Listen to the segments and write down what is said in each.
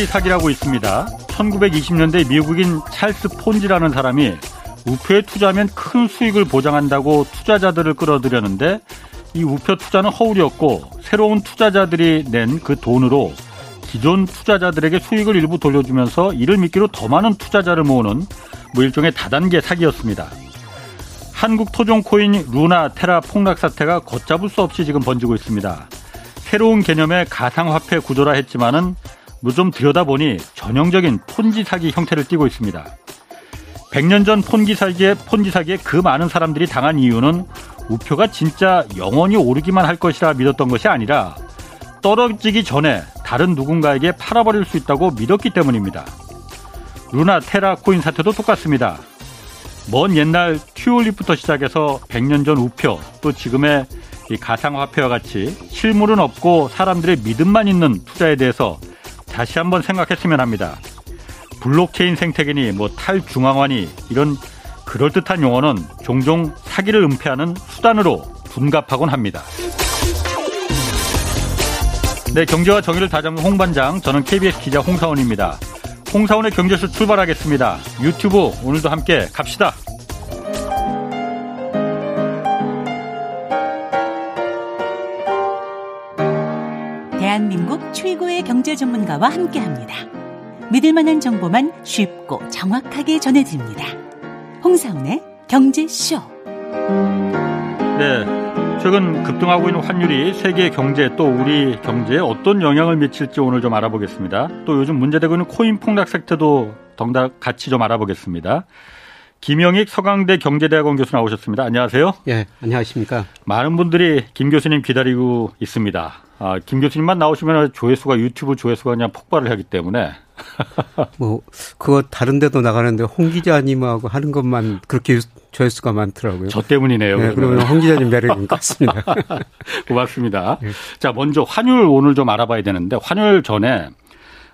폰지 사기라고 있습니다. 1920년대 미국인 찰스 폰지라는 사람이 우표에 투자하면 큰 수익을 보장한다고 투자자들을 끌어들였는데 이 우표 투자는 허울이었고 새로운 투자자들이 낸 그 돈으로 기존 투자자들에게 수익을 일부 돌려주면서 이를 미끼로 더 많은 투자자를 모으는 뭐 일종의 다단계 사기였습니다. 한국 토종 코인 루나 테라 폭락 사태가 걷잡을 수 없이 지금 번지고 있습니다. 새로운 개념의 가상화폐 구조라 했지만은 뭐 좀 들여다보니 전형적인 폰지 사기 형태를 띠고 있습니다. 100년 전 폰기 사기에 폰지 사기에 그 많은 사람들이 당한 이유는 우표가 진짜 영원히 오르기만 할 것이라 믿었던 것이 아니라 떨어지기 전에 다른 누군가에게 팔아버릴 수 있다고 믿었기 때문입니다. 루나 테라 코인 사태도 똑같습니다. 먼 옛날 튜올립부터 시작해서 100년 전 우표 또 지금의 가상화폐와 같이 실물은 없고 사람들의 믿음만 있는 투자에 대해서 다시 한번 생각했으면 합니다. 블록체인 생태계니 뭐 탈중앙화니 이런 그럴듯한 용어는 종종 사기를 은폐하는 수단으로 둔갑하곤 합니다. 네, 경제와 정의를 다잡는 홍반장, 저는 KBS 기자 홍사원입니다. 홍사원의 경제수 출발하겠습니다. 유튜브 오늘도 함께 갑시다. 경제 전문가와 함께 합니다. 믿을 만한 정보만 쉽고 정확하게 전해드립니다. 홍사운의 경제쇼. 네. 최근 급등하고 있는 환율이 세계 경제 또 우리 경제에 어떤 영향을 미칠지 오늘 좀 알아보겠습니다. 또 요즘 문제되고 있는 코인 폭락 사태도 덩달 같이 좀 알아보겠습니다. 김영익 서강대 경제대학원 교수 나오셨습니다. 안녕하세요. 예, 안녕하십니까. 많은 분들이 김 교수님 기다리고 있습니다. 아, 김 교수님만 나오시면 조회수가 유튜브 조회수가 그냥 폭발을 하기 때문에 뭐 그거 다른 데도 나가는데 홍 기자님하고 하는 것만 그렇게 조회수가 많더라고요. 저 때문이네요. 네, 그러면 홍 기자님 매력인 것 같습니다. 고맙습니다. 네. 자, 먼저 환율 오늘 좀 알아봐야 되는데 환율 전에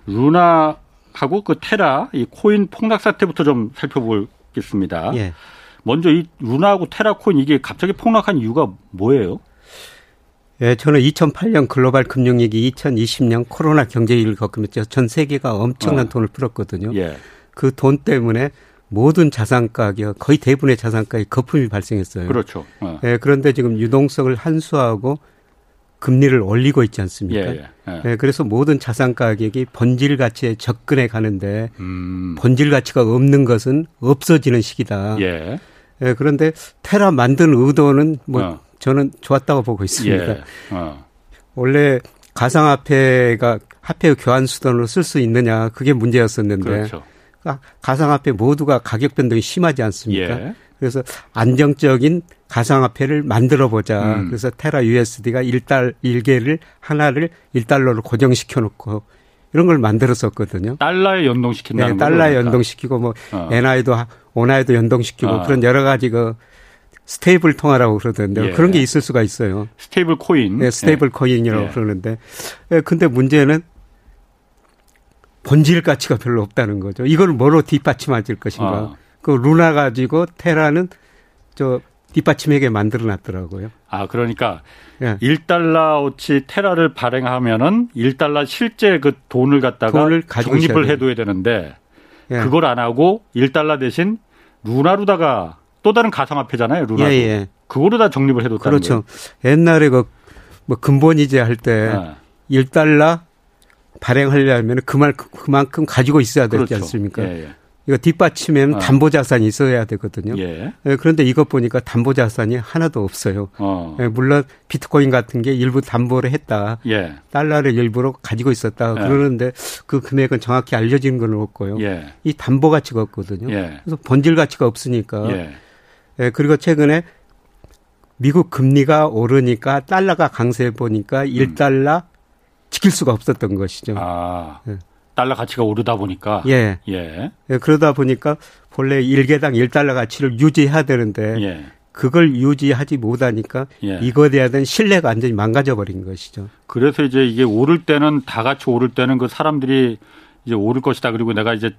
루나하고 그 테라 이 코인 폭락 사태부터 좀 살펴보겠습니다. 예. 먼저 이 루나하고 테라 코인 이게 갑자기 폭락한 이유가 뭐예요? 예, 저는 2008년 글로벌 금융위기, 2020년 코로나 경제위기를 겪으면서 전 세계가 엄청난 어. 돈을 풀었거든요. 예. 그 돈 때문에 모든 자산 가격, 거의 대부분의 자산 가격에 거품이 발생했어요. 그렇죠. 어. 예, 그런데 지금 유동성을 한수하고 금리를 올리고 있지 않습니까? 예, 예, 예. 예 그래서 모든 자산 가격이 본질 가치에 접근해 가는데 음. 본질 가치가 없는 것은 없어지는 시기다. 예. 예, 그런데 테라 만든 의도는 뭐 어. 저는 좋았다고 보고 있습니다. 예. 어. 원래 가상화폐가 화폐의 교환 수단으로 쓸 수 있느냐 그게 문제였었는데 그렇죠. 가상화폐 모두가 가격 변동이 심하지 않습니까? 예. 그래서 안정적인 가상화폐를 만들어 보자. 음. 그래서 테라 USD가 1달 1개를 하나를 1달러로 고정시켜 놓고 이런 걸 만들었었거든요. 달러에 연동시킨다는 네, 달러에 그러니까. 연동시키고 뭐 어. 엔화에도 원화에도 연동시키고 어. 그런 여러 가지 그 stable 통화라고 그러던데 예. 그런 게 있을 수가 있어요. stable coin. 네, stable 예. coin이라고 예. 그러는데. 예, 근데 문제는 본질 가치가 별로 없다는 거죠. 이걸 뭐로 뒷받침할 것인가. 아. 그 루나 가지고 테라는 저 뒷받침하게 만들어 놨더라고요. 아, 그러니까 예. 1달러어치 테라를 발행하면은 1달러 실제 그 돈을 갖다가 돈을 적립을 해 둬야 되는데 예. 그걸 안 하고 1달러 대신 루나로다가 또 다른 가상화폐잖아요, 루나도. 예, 예. 그거로 다 적립을 해도 그렇죠. 거예요. 옛날에 그 뭐 근본이제 할때 네. 1달러 발행하려면 그말 그만큼 가지고 있어야 되지 그렇죠. 않습니까? 예, 예. 이거 뒷받침에는 어. 담보 자산이 있어야 되거든요. 예. 예. 그런데 이것 보니까 담보 자산이 하나도 없어요. 어. 예, 물론 비트코인 같은 게 일부 담보를 했다. 예. 달러를 일부러 가지고 있었다. 예. 그러는데 그 금액은 정확히 알려진 건 없고요. 이 담보 가치가 없거든요. 그래서 본질 가치가 없으니까 예, 그리고 최근에 미국 금리가 오르니까 달러가 강세해 보니까 음. 1달러 지킬 수가 없었던 것이죠. 아. 예. 달러 가치가 오르다 보니까 예. 예. 예. 그러다 보니까 본래 1개당 1달러 가치를 유지해야 되는데 예. 그걸 유지하지 못하니까 예. 이거에 대한 신뢰가 완전히 망가져 버린 것이죠. 그래서 이제 이게 오를 때는 다 같이 오를 때는 그 사람들이 이제 오를 것이다. 그리고 내가 이제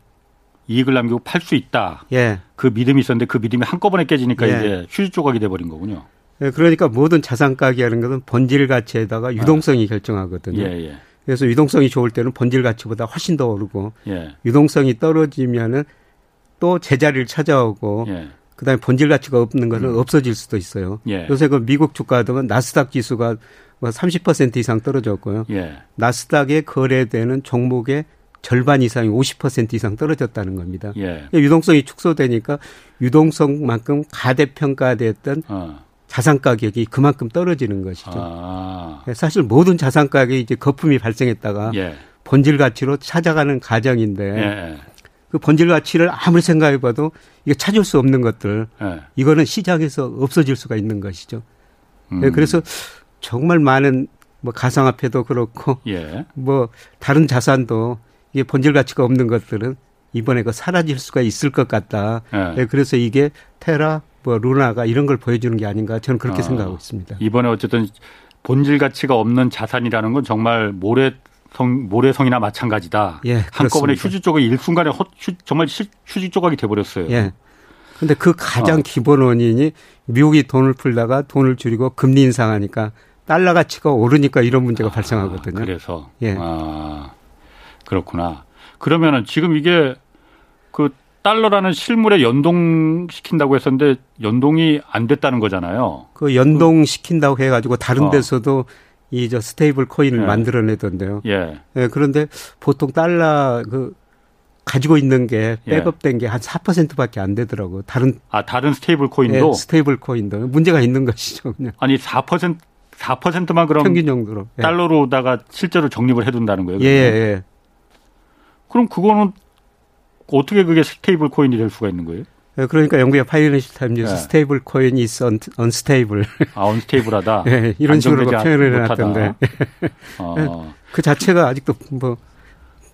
이익을 남기고 팔 수 있다. 예. 그 믿음이 있었는데 그 믿음이 한꺼번에 깨지니까 예. 이제 휴지 조각이 돼 버린 거군요. 예, 그러니까 모든 자산 가격이라는 것은 본질 가치에다가 유동성이 아. 결정하거든요. 예, 예. 그래서 유동성이 좋을 때는 본질 가치보다 훨씬 더 오르고 예. 유동성이 떨어지면은 또 제자리를 찾아오고 예. 그다음에 본질 가치가 없는 것은 음. 없어질 수도 있어요. 예. 요새 그 미국 주가 등은 나스닥 지수가 뭐 30% 이상 떨어졌고요. 예. 나스닥에 거래되는 종목의 절반 이상이 50% 이상 떨어졌다는 겁니다. 예. 유동성이 축소되니까 유동성만큼 가대평가됐던 어. 자산 가격이 그만큼 떨어지는 것이죠. 아. 사실 모든 자산 가격이 이제 거품이 발생했다가 예. 본질 가치로 찾아가는 과정인데 예. 그 본질 가치를 아무리 생각해봐도 이게 찾을 수 없는 것들 예. 이거는 시장에서 없어질 수가 있는 것이죠. 음. 예, 그래서 정말 많은 뭐 가상화폐도 그렇고 예. 뭐 다른 자산도 이게 본질 가치가 없는 것들은 이번에 그 사라질 수가 있을 것 같다. 예. 예. 그래서 이게 테라, 뭐 루나가 이런 걸 보여주는 게 아닌가 저는 그렇게 어, 생각하고 있습니다. 이번에 어쨌든 본질 가치가 없는 자산이라는 건 정말 모래 성 모래성이나 마찬가지다. 예, 한꺼번에 휴지 조각이 일순간에 허, 휴, 정말 휴지 조각이 돼버렸어요. 예. 근데 그 가장 어. 기본 원인이 미국이 돈을 풀다가 돈을 줄이고 금리 인상하니까 달러 가치가 오르니까 이런 문제가 아, 발생하거든요. 그래서 예. 아, 그렇구나. 그러면은 지금 이게 그 달러라는 실물에 연동시킨다고 했었는데 연동이 안 됐다는 거잖아요. 그 연동시킨다고 해가지고 다른 어. 데서도 이 저 stable coin을 예. 만들어내던데요. 예. 예. 그런데 보통 달러 그 가지고 있는 게 예. 백업된 게 한 4%밖에 안 되더라고. 다른 아 다른 stable coin도 예, stable coin도 문제가 있는 것이죠. 그냥. 아니 4% 4%만 그럼 평균 정도로 예. 달러로다가 실제로 적립을 해둔다는 거예요. 예, 예. 그럼 그거는 어떻게 그게 stable coin이 될 수가 있는 거예요? 예, 그러니까 영국의 파이낸셜 타임즈에서 네. stable coin이 unstable. 아, unstable하다. 네, 이런 식으로 표현을 해놨던데. 어. 그 자체가 아직도 뭐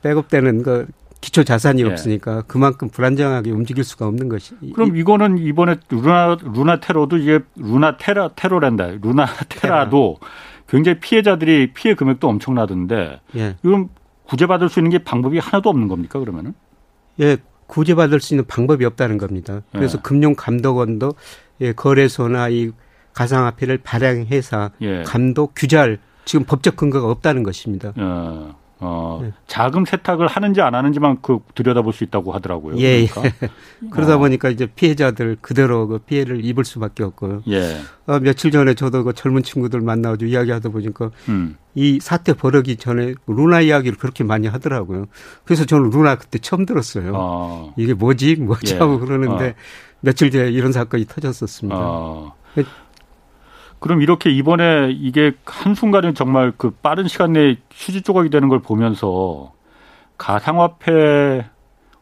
백업되는 그 기초 자산이 예. 없으니까 그만큼 불안정하게 움직일 수가 없는 것이. 그럼 이거는 이번에 루나 루나 테러도 이게 루나 테라 테러랜다. 루나 테라도 테라. 굉장히 피해자들이 피해 금액도 엄청나던데. 예. 이건 구제받을 수 있는 게 방법이 하나도 없는 겁니까 그러면은? 예, 구제받을 수 있는 방법이 없다는 겁니다. 그래서 예. 금융감독원도 예, 거래소나 이 가상화폐를 발행해서 예. 감독 규제할 지금 법적 근거가 없다는 것입니다. 예. 어, 네. 자금 세탁을 하는지 안 하는지만 그 들여다볼 수 있다고 하더라고요. 예. 그러니까. 예. 그러다 어. 보니까 이제 피해자들 그대로 그 피해를 입을 수밖에 없고요. 예. 어, 며칠 전에 저도 그 젊은 친구들 만나가지고 이야기하다 보니까 음. 이 사태 벌어기 전에 루나 이야기를 그렇게 많이 하더라고요. 그래서 저는 루나 그때 처음 들었어요. 어. 이게 뭐지? 뭐지? 예. 하고 그러는데 어. 며칠 뒤에 이런 사건이 터졌었습니다. 어. 그럼 이렇게 이번에 이게 한순간에 정말 그 빠른 시간 내에 휴지 조각이 되는 걸 보면서 가상화폐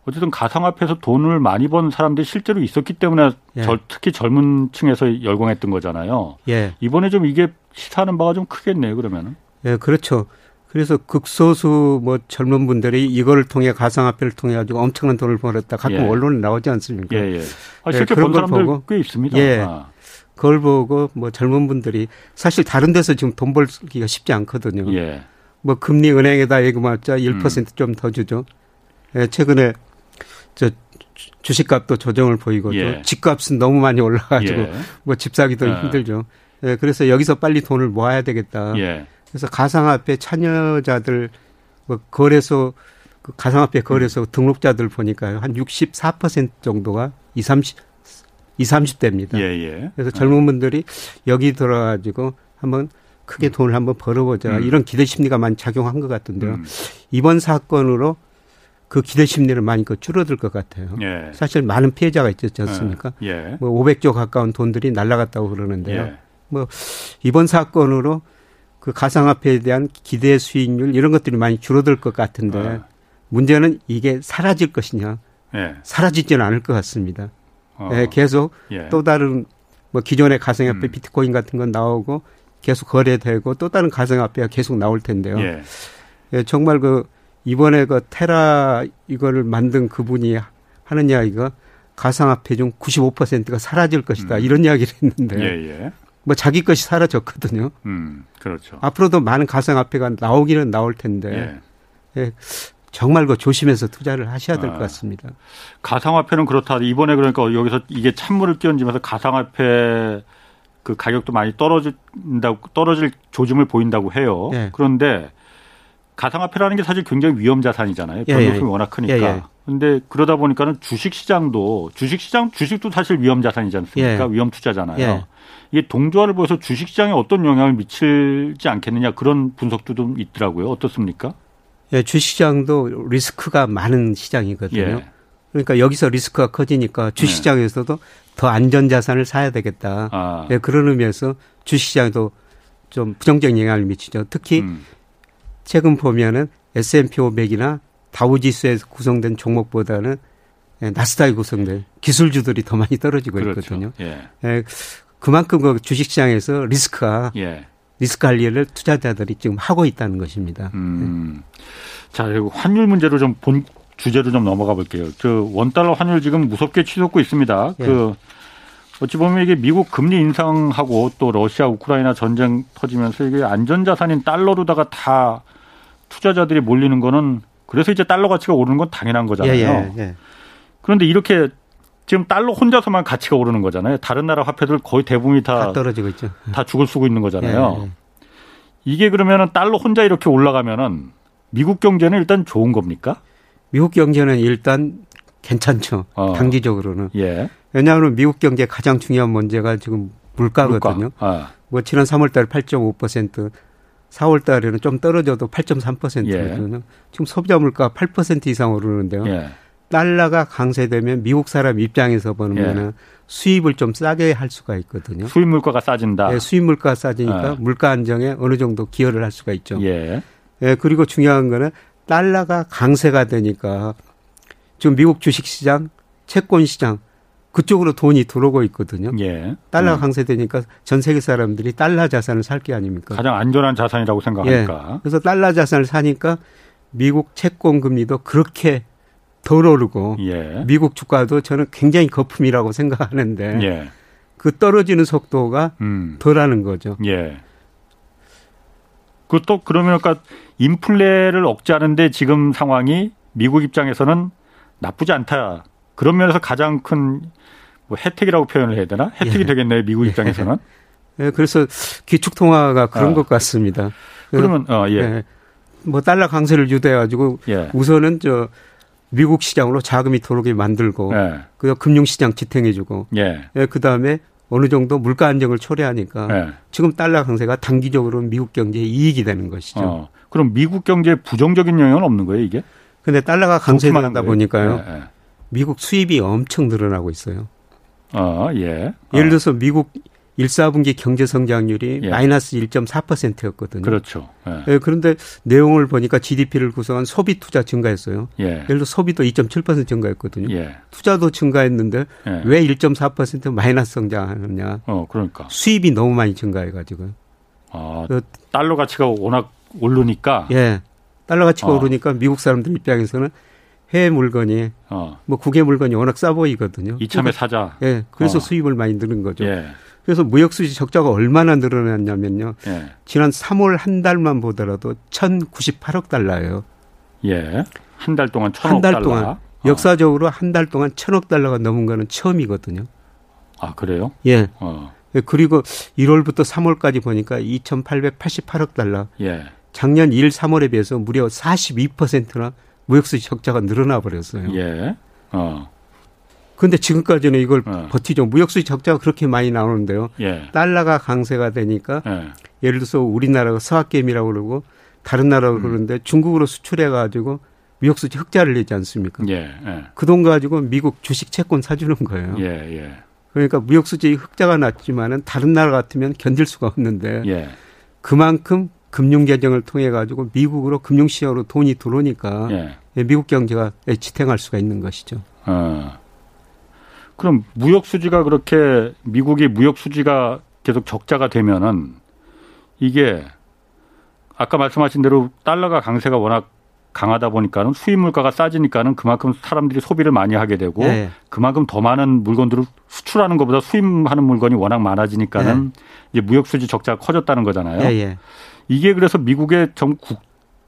어쨌든 가상화폐에서 돈을 많이 번 사람들이 실제로 있었기 때문에 예. 특히 젊은 층에서 열광했던 거잖아요. 예. 이번에 좀 이게 시사하는 바가 좀 크겠네요, 그러면은. 예, 그렇죠. 그래서 극소수 뭐 젊은 분들이 이거를 통해 가상화폐를 통해 가지고 엄청난 돈을 벌었다. 가끔 예. 언론에 나오지 않습니까? 예, 예. 아, 실제 예, 그런 본 사람들 보고, 꽤 있습니다. 예. 아. 그걸 보고 뭐 젊은 분들이 사실 다른 데서 지금 돈 벌기가 쉽지 않거든요. 예. 뭐 금리 은행에다 예금하자 1%좀더 음. 주죠. 예, 최근에 저 주식값도 조정을 보이고 예. 집값은 너무 많이 올라가지고 예. 뭐집 사기도 예. 힘들죠. 예, 그래서 여기서 빨리 돈을 모아야 되겠다. 예. 그래서 가상화폐 참여자들 뭐 거래소 그 가상화폐 거래소 음. 등록자들 보니까요 한64% 정도가 20, 30 20, 30대입니다. 예, 예. 그래서 젊은 분들이 여기 들어가지고 한번 크게 음. 돈을 한번 벌어보자 음. 이런 기대 심리가 많이 작용한 것 같은데요. 음. 이번 사건으로 그 기대 심리를 많이 그 줄어들 것 같아요. 예. 사실 많은 피해자가 있었지 않습니까? 예. 예. 뭐 500조 가까운 돈들이 날라갔다고 그러는데요. 예. 뭐 이번 사건으로 그 가상화폐에 대한 기대 수익률 이런 것들이 많이 줄어들 것 같은데 어. 문제는 이게 사라질 것이냐? 예. 사라지지는 않을 것 같습니다. 어. 예, 계속 예. 또 다른 뭐 기존의 가상화폐 음. 비트코인 같은 건 나오고 계속 거래되고 또 다른 가상화폐가 계속 나올 텐데요. 예. 예, 정말 그 이번에 그 테라 이거를 만든 그분이 하는 이야기가 가상화폐 중 95%가 사라질 것이다 음. 이런 이야기를 했는데 예, 예. 뭐 자기 것이 사라졌거든요. 음, 그렇죠. 앞으로도 많은 가상화폐가 나오기는 나올 텐데 예. 예. 정말 그 조심해서 투자를 하셔야 될것 아. 같습니다. 가상화폐는 그렇다. 이번에 그러니까 여기서 이게 찬물을 끼얹으면서 가상화폐 그 가격도 많이 떨어진다고 떨어질 조짐을 보인다고 해요. 네. 그런데 가상화폐라는 게 사실 굉장히 위험 자산이잖아요. 변동성이 예, 예. 워낙 크니까. 예, 예. 근데 그러다 보니까는 주식 시장도 주식 시장 주식도 사실 위험 자산이지 않습니까? 예. 위험 투자잖아요. 예. 이게 동조화를 보여서 주식 시장에 어떤 영향을 미칠지 않겠느냐 그런 분석도 좀 있더라고요. 어떻습니까? 예, 주식 시장도 리스크가 많은 시장이거든요. 그러니까 여기서 리스크가 커지니까 주식 시장에서도 더 안전 자산을 사야 되겠다. 아. 예, 그런 의미에서 주식 시장에도 좀 부정적인 영향을 미치죠. 특히 음. 최근 보면은 S&P 500이나 다우지수에서 구성된 종목보다는 예, 나스닥이 구성된 기술주들이 더 많이 떨어지고 그렇죠. 있거든요. 예. 예. 그만큼 그 주식시장에서 리스크가 예. 리스크 관리를 투자자들이 지금 하고 있다는 것입니다. 음. 자, 그리고 환율 문제로 좀 본 주제로 좀 넘어가 볼게요. 그 원달러 환율 지금 무섭게 치솟고 있습니다. 예. 그 어찌 보면 이게 미국 금리 인상하고 또 러시아 우크라이나 전쟁 터지면서 이게 안전자산인 달러로다가 다 투자자들이 몰리는 거는 그래서 이제 달러 가치가 오르는 건 당연한 거잖아요. 예, 예, 예. 그런데 이렇게 지금 달러 혼자서만 가치가 오르는 거잖아요. 다른 나라 화폐들 거의 대부분이 다, 다 떨어지고 있죠. 다 죽을 쓰고 있는 거잖아요. 예, 예. 이게 그러면은 달러 혼자 이렇게 올라가면은 미국 경제는 일단 좋은 겁니까? 미국 경제는 일단 괜찮죠. 어. 단기적으로는. 예. 왜냐하면 미국 경제 가장 중요한 문제가 지금 물가거든요. 물가. 아. 뭐 지난 3월 달 8.5%, 4월 달에는 좀 떨어져도 8.3%거든요. 예. 지금 소비자 물가 8% 이상 오르는데요. 예. 달러가 강세되면 미국 사람 입장에서 보면 예. 수입을 좀 싸게 할 수가 있거든요. 수입 물가가 싸진다. 네, 수입 물가가 싸지니까 아. 물가 안정에 어느 정도 기여를 할 수가 있죠. 예. 예, 그리고 중요한 거는 달러가 강세가 되니까 지금 미국 주식 시장, 채권 시장 그쪽으로 돈이 들어오고 있거든요. 예. 달러가 음. 강세되니까 전 세계 사람들이 달러 자산을 살 게 아닙니까? 가장 안전한 자산이라고 생각하니까. 예. 그래서 달러 자산을 사니까 미국 채권 금리도 그렇게 덜 오르고 예. 미국 주가도 저는 굉장히 거품이라고 생각하는데 예. 그 떨어지는 속도가 음. 덜하는 거죠. 예. 그또 그러면 그러니까 인플레를 억제하는데 지금 상황이 미국 입장에서는 나쁘지 않다. 그런 면에서 가장 큰 뭐 혜택이라고 표현을 해야 되나? 혜택이 예. 되겠네요, 미국 입장에서는. 예, 그래서 기축 통화가 그런 어. 것 같습니다. 그러면, 어, 예. 예. 뭐 달러 강세를 유도해 가지고 예. 우선은 저 미국 시장으로 자금이 들어오게 만들고 예. 그 금융 시장 지탱해주고 예. 예. 그 다음에 어느 정도 물가 안정을 초래하니까 예. 지금 달러 강세가 단기적으로 미국 경제에 이익이 되는 것이죠. 어. 그럼 미국 경제에 부정적인 영향은 없는 거예요, 이게? 근데 달러가 강세되다 보니까요. 예, 예. 미국 수입이 엄청 늘어나고 있어요. 어, 예. 예를 들어서 미국 1, 4분기 경제 성장률이 예. 마이너스 1.4%였거든요. 그렇죠. 예. 예. 그런데 내용을 보니까 GDP를 구성한 소비 투자 증가했어요. 예. 예를 들어 소비도 2.7% 증가했거든요. 예. 투자도 증가했는데 예. 왜1.4% 마이너스 성장하느냐? 어, 그러니까 수입이 너무 많이 증가해 가지고요. 아, 그 달러 가치가 워낙 오르니까 예. 달러 가치가 어. 오르니까 미국 사람들 입장에서는 해외 물건이 어. 뭐 국외 물건이 워낙 싸 보이거든요. 이참에 그러니까 사자. 예. 그래서 어. 수입을 많이 늘은 거죠. 예. 그래서 무역 수지 적자가 얼마나 늘어났냐면요. 예. 지난 3월 한 달만 보더라도 1,098억 달러예요. 예. 한 달 동안 1,000억 한달 달러. 동안 역사적으로 한 달 동안 1,000억 달러가 넘은 거는 처음이거든요. 아, 그래요? 예. 어. 예, 그리고 1월부터 3월까지 보니까 2,888억 달러. 예. 작년 1, 3월에 비해서 무려 42%나 무역수지 적자가 늘어나 버렸어요. 예. 어. 근데 지금까지는 이걸 어. 버티죠. 무역수지 적자가 그렇게 많이 나오는데요. 예. 달러가 강세가 되니까 예. 예를 들어서 우리나라가 서학개미라고 그러고 다른 나라로 음. 그러는데 중국으로 수출해 가지고 무역수지 흑자를 내지 않습니까? 예. 예. 그돈 가지고 미국 주식 채권 사주는 거예요. 예. 예. 그러니까 무역수지 흑자가 났지만은 다른 나라 같으면 견딜 수가 없는데 예. 그만큼 금융 개정을 통해 가지고 미국으로 금융 시장으로 돈이 들어오니까 예. 예. 미국 경제가 지탱할 수가 있는 것이죠. 어. 그럼 무역 수지가 그렇게 미국이 무역 수지가 계속 적자가 되면은 이게 아까 말씀하신 대로 달러가 강세가 워낙 강하다 보니까는 수입 물가가 싸지니까는 그만큼 사람들이 소비를 많이 하게 되고 네. 그만큼 더 많은 물건들을 수출하는 것보다 수입하는 물건이 워낙 많아지니까는 네. 이제 무역 수지 적자가 커졌다는 거잖아요. 네. 이게 그래서 미국의 전국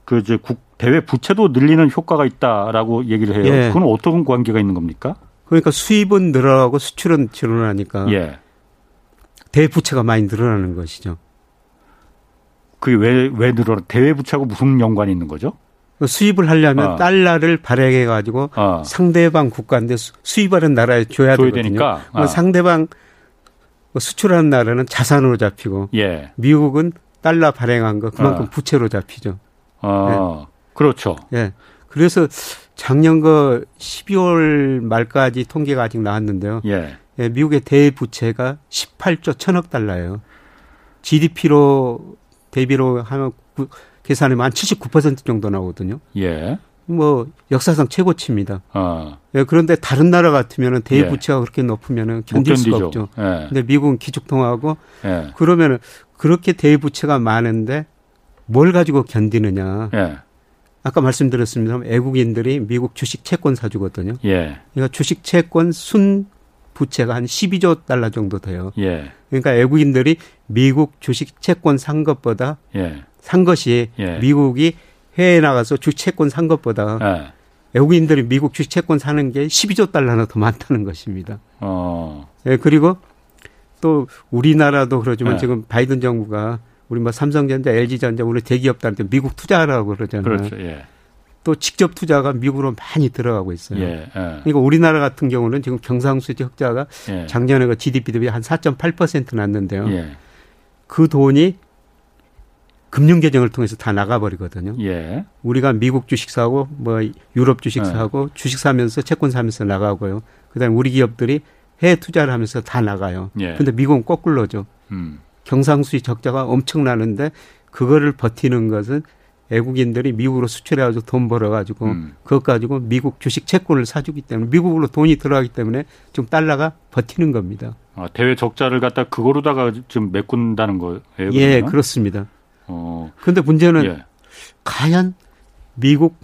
그 이제 국 대외 부채도 늘리는 효과가 있다라고 얘기를 해요. 예. 그건 어떤 관계가 있는 겁니까? 그러니까 수입은 늘어나고 수출은 늘어나니까 예. 대부채가 많이 늘어나는 것이죠. 그게 왜, 왜 늘어나, 대외 부채하고 무슨 연관이 있는 거죠? 수입을 하려면 어. 달러를 발행해 가지고 어. 상대방 국가인데 수입하는 나라에 줘야, 줘야 되거든요. 되니까. 어. 상대방 수출하는 나라는 자산으로 잡히고 예. 미국은 달러 발행한 거 그만큼 어. 부채로 잡히죠. 어. 네. 그렇죠. 예. 그래서 작년 그 12월 말까지 통계가 아직 나왔는데요. 예. 예 미국의 대부채가 18조 천억 달러예요. GDP로 대비로 하면 계산하면 한79% 정도 나오거든요. 예. 뭐 역사상 최고치입니다. 어. 예, 그런데 다른 나라 같으면은 대부채가 예. 그렇게 높으면은 견딜 수가 없죠. 예. 근데 미국은 기축통화하고 예. 그러면은 그렇게 대부채가 많은데 뭘 가지고 견디느냐. 예. 아까 말씀드렸습니다. 외국인들이 미국 주식 채권 사주거든요. 예. 그러니까 주식 채권 순 부채가 한 12조 달러 정도 돼요. 예. 그러니까 외국인들이 미국 주식 채권 산 것보다 예. 산 것이 예. 미국이 해외에 나가서 주채권 산 것보다 예. 외국인들이 미국 주채권 사는 게 12조 달러나 더 많다는 것입니다. 어. 예, 그리고 또 우리나라도 그러지만 예. 지금 바이든 정부가 우리 뭐 삼성전자, LG전자 우리 대기업들한테 미국 투자하라고 그러잖아요. 그렇죠. 예. 또 직접 투자가 미국으로 많이 들어가고 있어요. 예, 예. 그러니까 우리나라 같은 경우는 지금 경상수지 흑자가 예. 작년에 그 GDP 대비 한 4.8% 났는데요. 예. 그 돈이 금융 계정을 통해서 다 나가버리거든요. 예. 우리가 미국 주식 사고 뭐 유럽 주식 예. 사고 주식 사면서 채권 사면서 나가고요. 그다음에 우리 기업들이 해외 투자를 하면서 다 나가요. 예. 근데 미국은 거꾸로죠. 음. 경상수지 적자가 엄청나는데 그거를 버티는 것은 외국인들이 미국으로 수출해가지고 돈 벌어가지고 음. 그것 가지고 미국 주식 채권을 사주기 때문에 미국으로 돈이 들어가기 때문에 좀 달러가 버티는 겁니다. 아, 대외 적자를 갖다 그거로다가 좀 메꾼다는 거예요? 예, 그렇습니다. 어. 근데 문제는 예. 과연 미국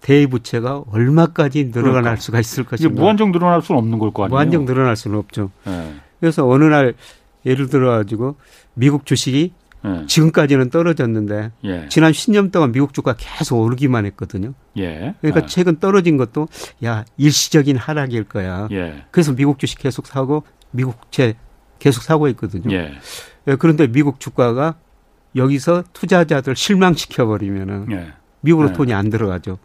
대부채가 얼마까지 늘어날 그러니까. 수가 있을 것인가? 무한정 늘어날 수는 없는 걸 거 아니에요? 무한정 늘어날 수는 없죠. 예. 그래서 어느 날 예를 들어 가지고 미국 주식이 예. 지금까지는 떨어졌는데 예. 지난 10년 동안 미국 주가 계속 오르기만 했거든요. 예. 그러니까 예. 최근 떨어진 것도 야 일시적인 하락일 거야. 예. 그래서 미국 주식 계속 사고 미국 제 계속 사고 있거든요. 예. 그런데 미국 주가가 여기서 투자자들 실망시켜 버리면은 예. 미국으로 예. 돈이 안 들어가죠.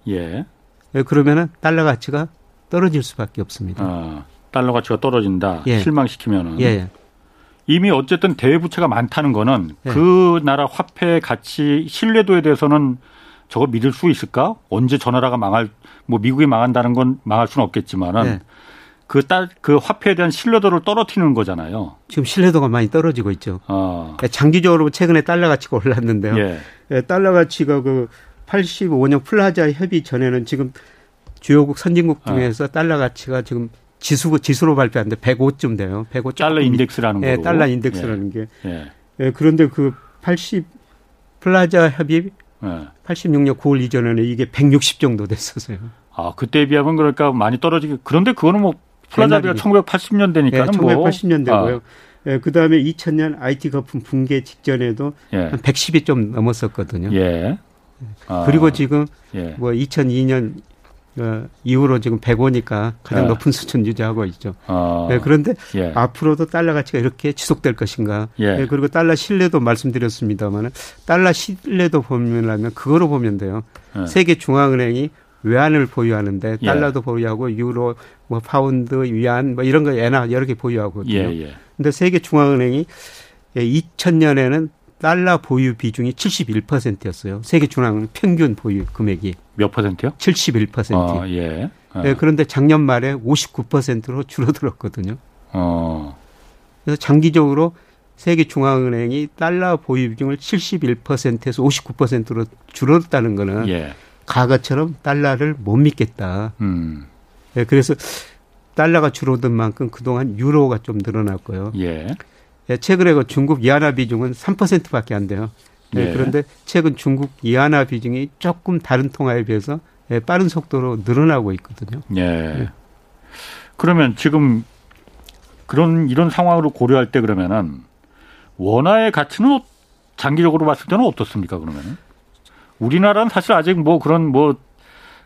그러면은 달러 가치가 떨어질 수밖에 없습니다. 아, 달러 가치가 떨어진다. 예. 실망시키면은. 예. 이미 어쨌든 대외 부채가 많다는 거는 예. 그 나라 화폐 가치 신뢰도에 대해서는 저걸 믿을 수 있을까? 언제 저 나라가 망할 뭐 미국이 망한다는 건 망할 수는 없겠지만은 예. 그, 딸, 그 화폐에 대한 신뢰도를 떨어뜨리는 거잖아요. 지금 신뢰도가 많이 떨어지고 있죠. 어. 장기적으로 최근에 달러 가치가 올랐는데요. 예. 예 달러 가치가 그 85년 플라자 협의 전에는 지금 주요국 선진국 아. 중에서 어. 달러 가치가 지금 지수 지수로 발표하는데 105쯤 돼요. 105 달러 인덱스라는 예, 달러 인덱스라는 예. 게. 예. 예. 그런데 그 80 플라자 협의 예. 86년 9월 이전에는 이게 160 정도 됐었어요. 아, 그때에 비하면 그러니까 많이 떨어지게. 그런데 그거는 뭐 플라자비가 1980년대니까 예, 1980년대고요. 뭐. 예, 그 다음에 2000년 IT 거품 붕괴 직전에도 예. 한 110이 좀 넘었었거든요. 예. 아. 그리고 지금 예. 뭐 2002년 어, 이후로 지금 105니까 가장 예. 높은 수준 유지하고 있죠. 아. 네, 그런데 예. 앞으로도 달러 가치가 이렇게 지속될 것인가? 예. 네, 그리고 달러 신뢰도 말씀드렸습니다만은 달러 신뢰도 보면하면 그거로 보면 돼요. 예. 세계 중앙은행이 외환을 보유하는데 예. 달러도 보유하고 유로, 뭐 파운드, 위안 뭐 이런 거 예나 여러 개 보유하거든요. 예, 예. 근데 세계 중앙은행이 2000년에는 달러 보유 비중이 71%였어요. 세계 중앙 평균 보유 금액이 몇 퍼센트요? 71%. 어, 예. 어. 네, 그런데 작년 말에 59%로 줄어들었거든요. 어. 그래서 장기적으로 세계 중앙은행이 달러 보유 비중을 71%에서 59%로 줄었다는 거는 예. 과거처럼 달러를 못 믿겠다. 음. 네, 그래서 달러가 줄어든 만큼 그동안 유로가 좀 늘어났고요. 예. 네, 최근에 그 중국 이하나 비중은 3%밖에 안 돼요. 네, 예. 그런데 최근 중국 이하나 비중이 조금 다른 통화에 비해서 네, 빠른 속도로 늘어나고 있거든요. 예. 네. 그러면 지금 그런 이런 상황으로 고려할 때 그러면은 원화의 가치는 장기적으로 봤을 때는 어떻습니까? 그러면은 우리나라는 사실 아직 뭐 그런 뭐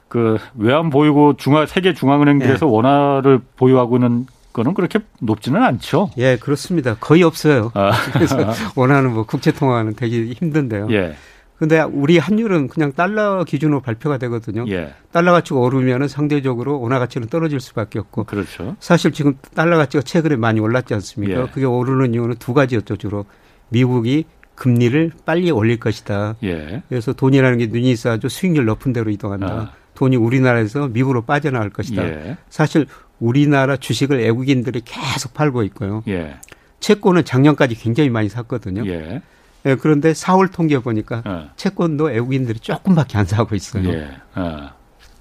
그 외환 보유고 중앙 세계 중앙은행들에서 네. 원화를 보유하고는 거는 그렇게 높지는 않죠. 예, 그렇습니다. 거의 없어요. 아. 그래서 원하는 뭐 국제 통화는 되게 힘든데요. 예. 근데 우리 환율은 그냥 달러 기준으로 발표가 되거든요. 예. 달러 가치가 오르면은 상대적으로 원화 가치는 떨어질 수밖에 없고. 그렇죠. 사실 지금 달러 가치가 최근에 많이 올랐지 않습니까? 예. 그게 오르는 이유는 두 가지였죠, 주로. 미국이 금리를 빨리 올릴 것이다. 예. 그래서 돈이라는 게 눈이 있어야죠. 수익률 높은 대로 이동한다. 아. 돈이 우리나라에서 미국으로 빠져나갈 것이다. 예. 사실 우리나라 주식을 외국인들이 계속 팔고 있고요. 예. 채권은 작년까지 굉장히 많이 샀거든요. 예. 예, 그런데 4월 통계 보니까 어. 채권도 외국인들이 조금밖에 안 사고 있어요. 예. 어.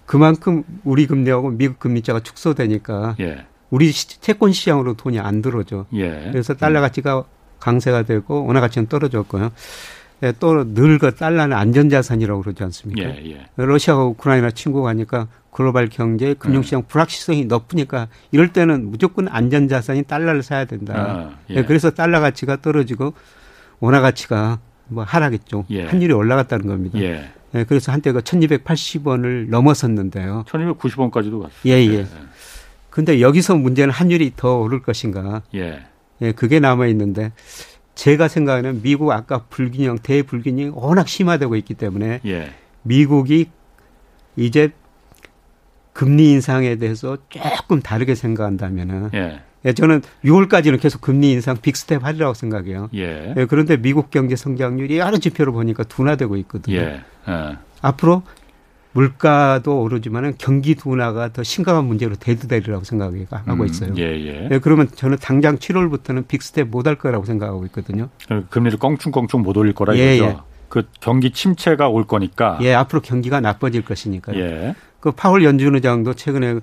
그만큼 우리 금리하고 미국 금리자가 축소되니까 예. 우리 채권 시장으로 돈이 안 들어오죠. 예. 그래서 달러 가치가 강세가 되고 원화 가치는 떨어졌고요. 예, 또늘 그 달러는 안전자산이라고 그러지 않습니까? 예, 예. 러시아가 우크라이나 침공하니까 니까 글로벌 경제, 금융시장 네. 불확실성이 높으니까 이럴 때는 무조건 안전자산이 달러를 사야 된다. 아, 예. 예. 그래서 달러 가치가 떨어지고 원화 가치가 뭐 하락했죠. 예. 환율이 올라갔다는 겁니다. 예. 예. 그래서 한때 그 1280원을 넘었었는데요. 1290원까지도 갔어요. 예, 예. 근데 여기서 문제는 환율이 더 오를 것인가. 예. 예, 그게 남아 있는데 제가 생각하는 미국 아까 불균형, 대불균형이 워낙 심화되고 있기 때문에 예. 미국이 이제 금리 인상에 대해서 조금 다르게 생각한다면은 예. 예, 저는 6월까지는 계속 금리 인상 big step 하리라고 생각해요. 예. 예. 그런데 미국 경제 성장률이 여러 지표를 보니까 둔화되고 있거든요. 예. 예. 앞으로 물가도 오르지만은 경기 둔화가 더 심각한 문제로 대두되리라고 생각하고 음, 있어요. 예, 예. 예, 그러면 저는 당장 7월부터는 big step 못 할 거라고 생각하고 있거든요. 금리를 껑충껑충 못 올릴 거라 예, 이거죠. 예. 그 경기 침체가 올 거니까. 예, 앞으로 경기가 나빠질 것이니까요. 예. 그 파월 연준 의장도 최근에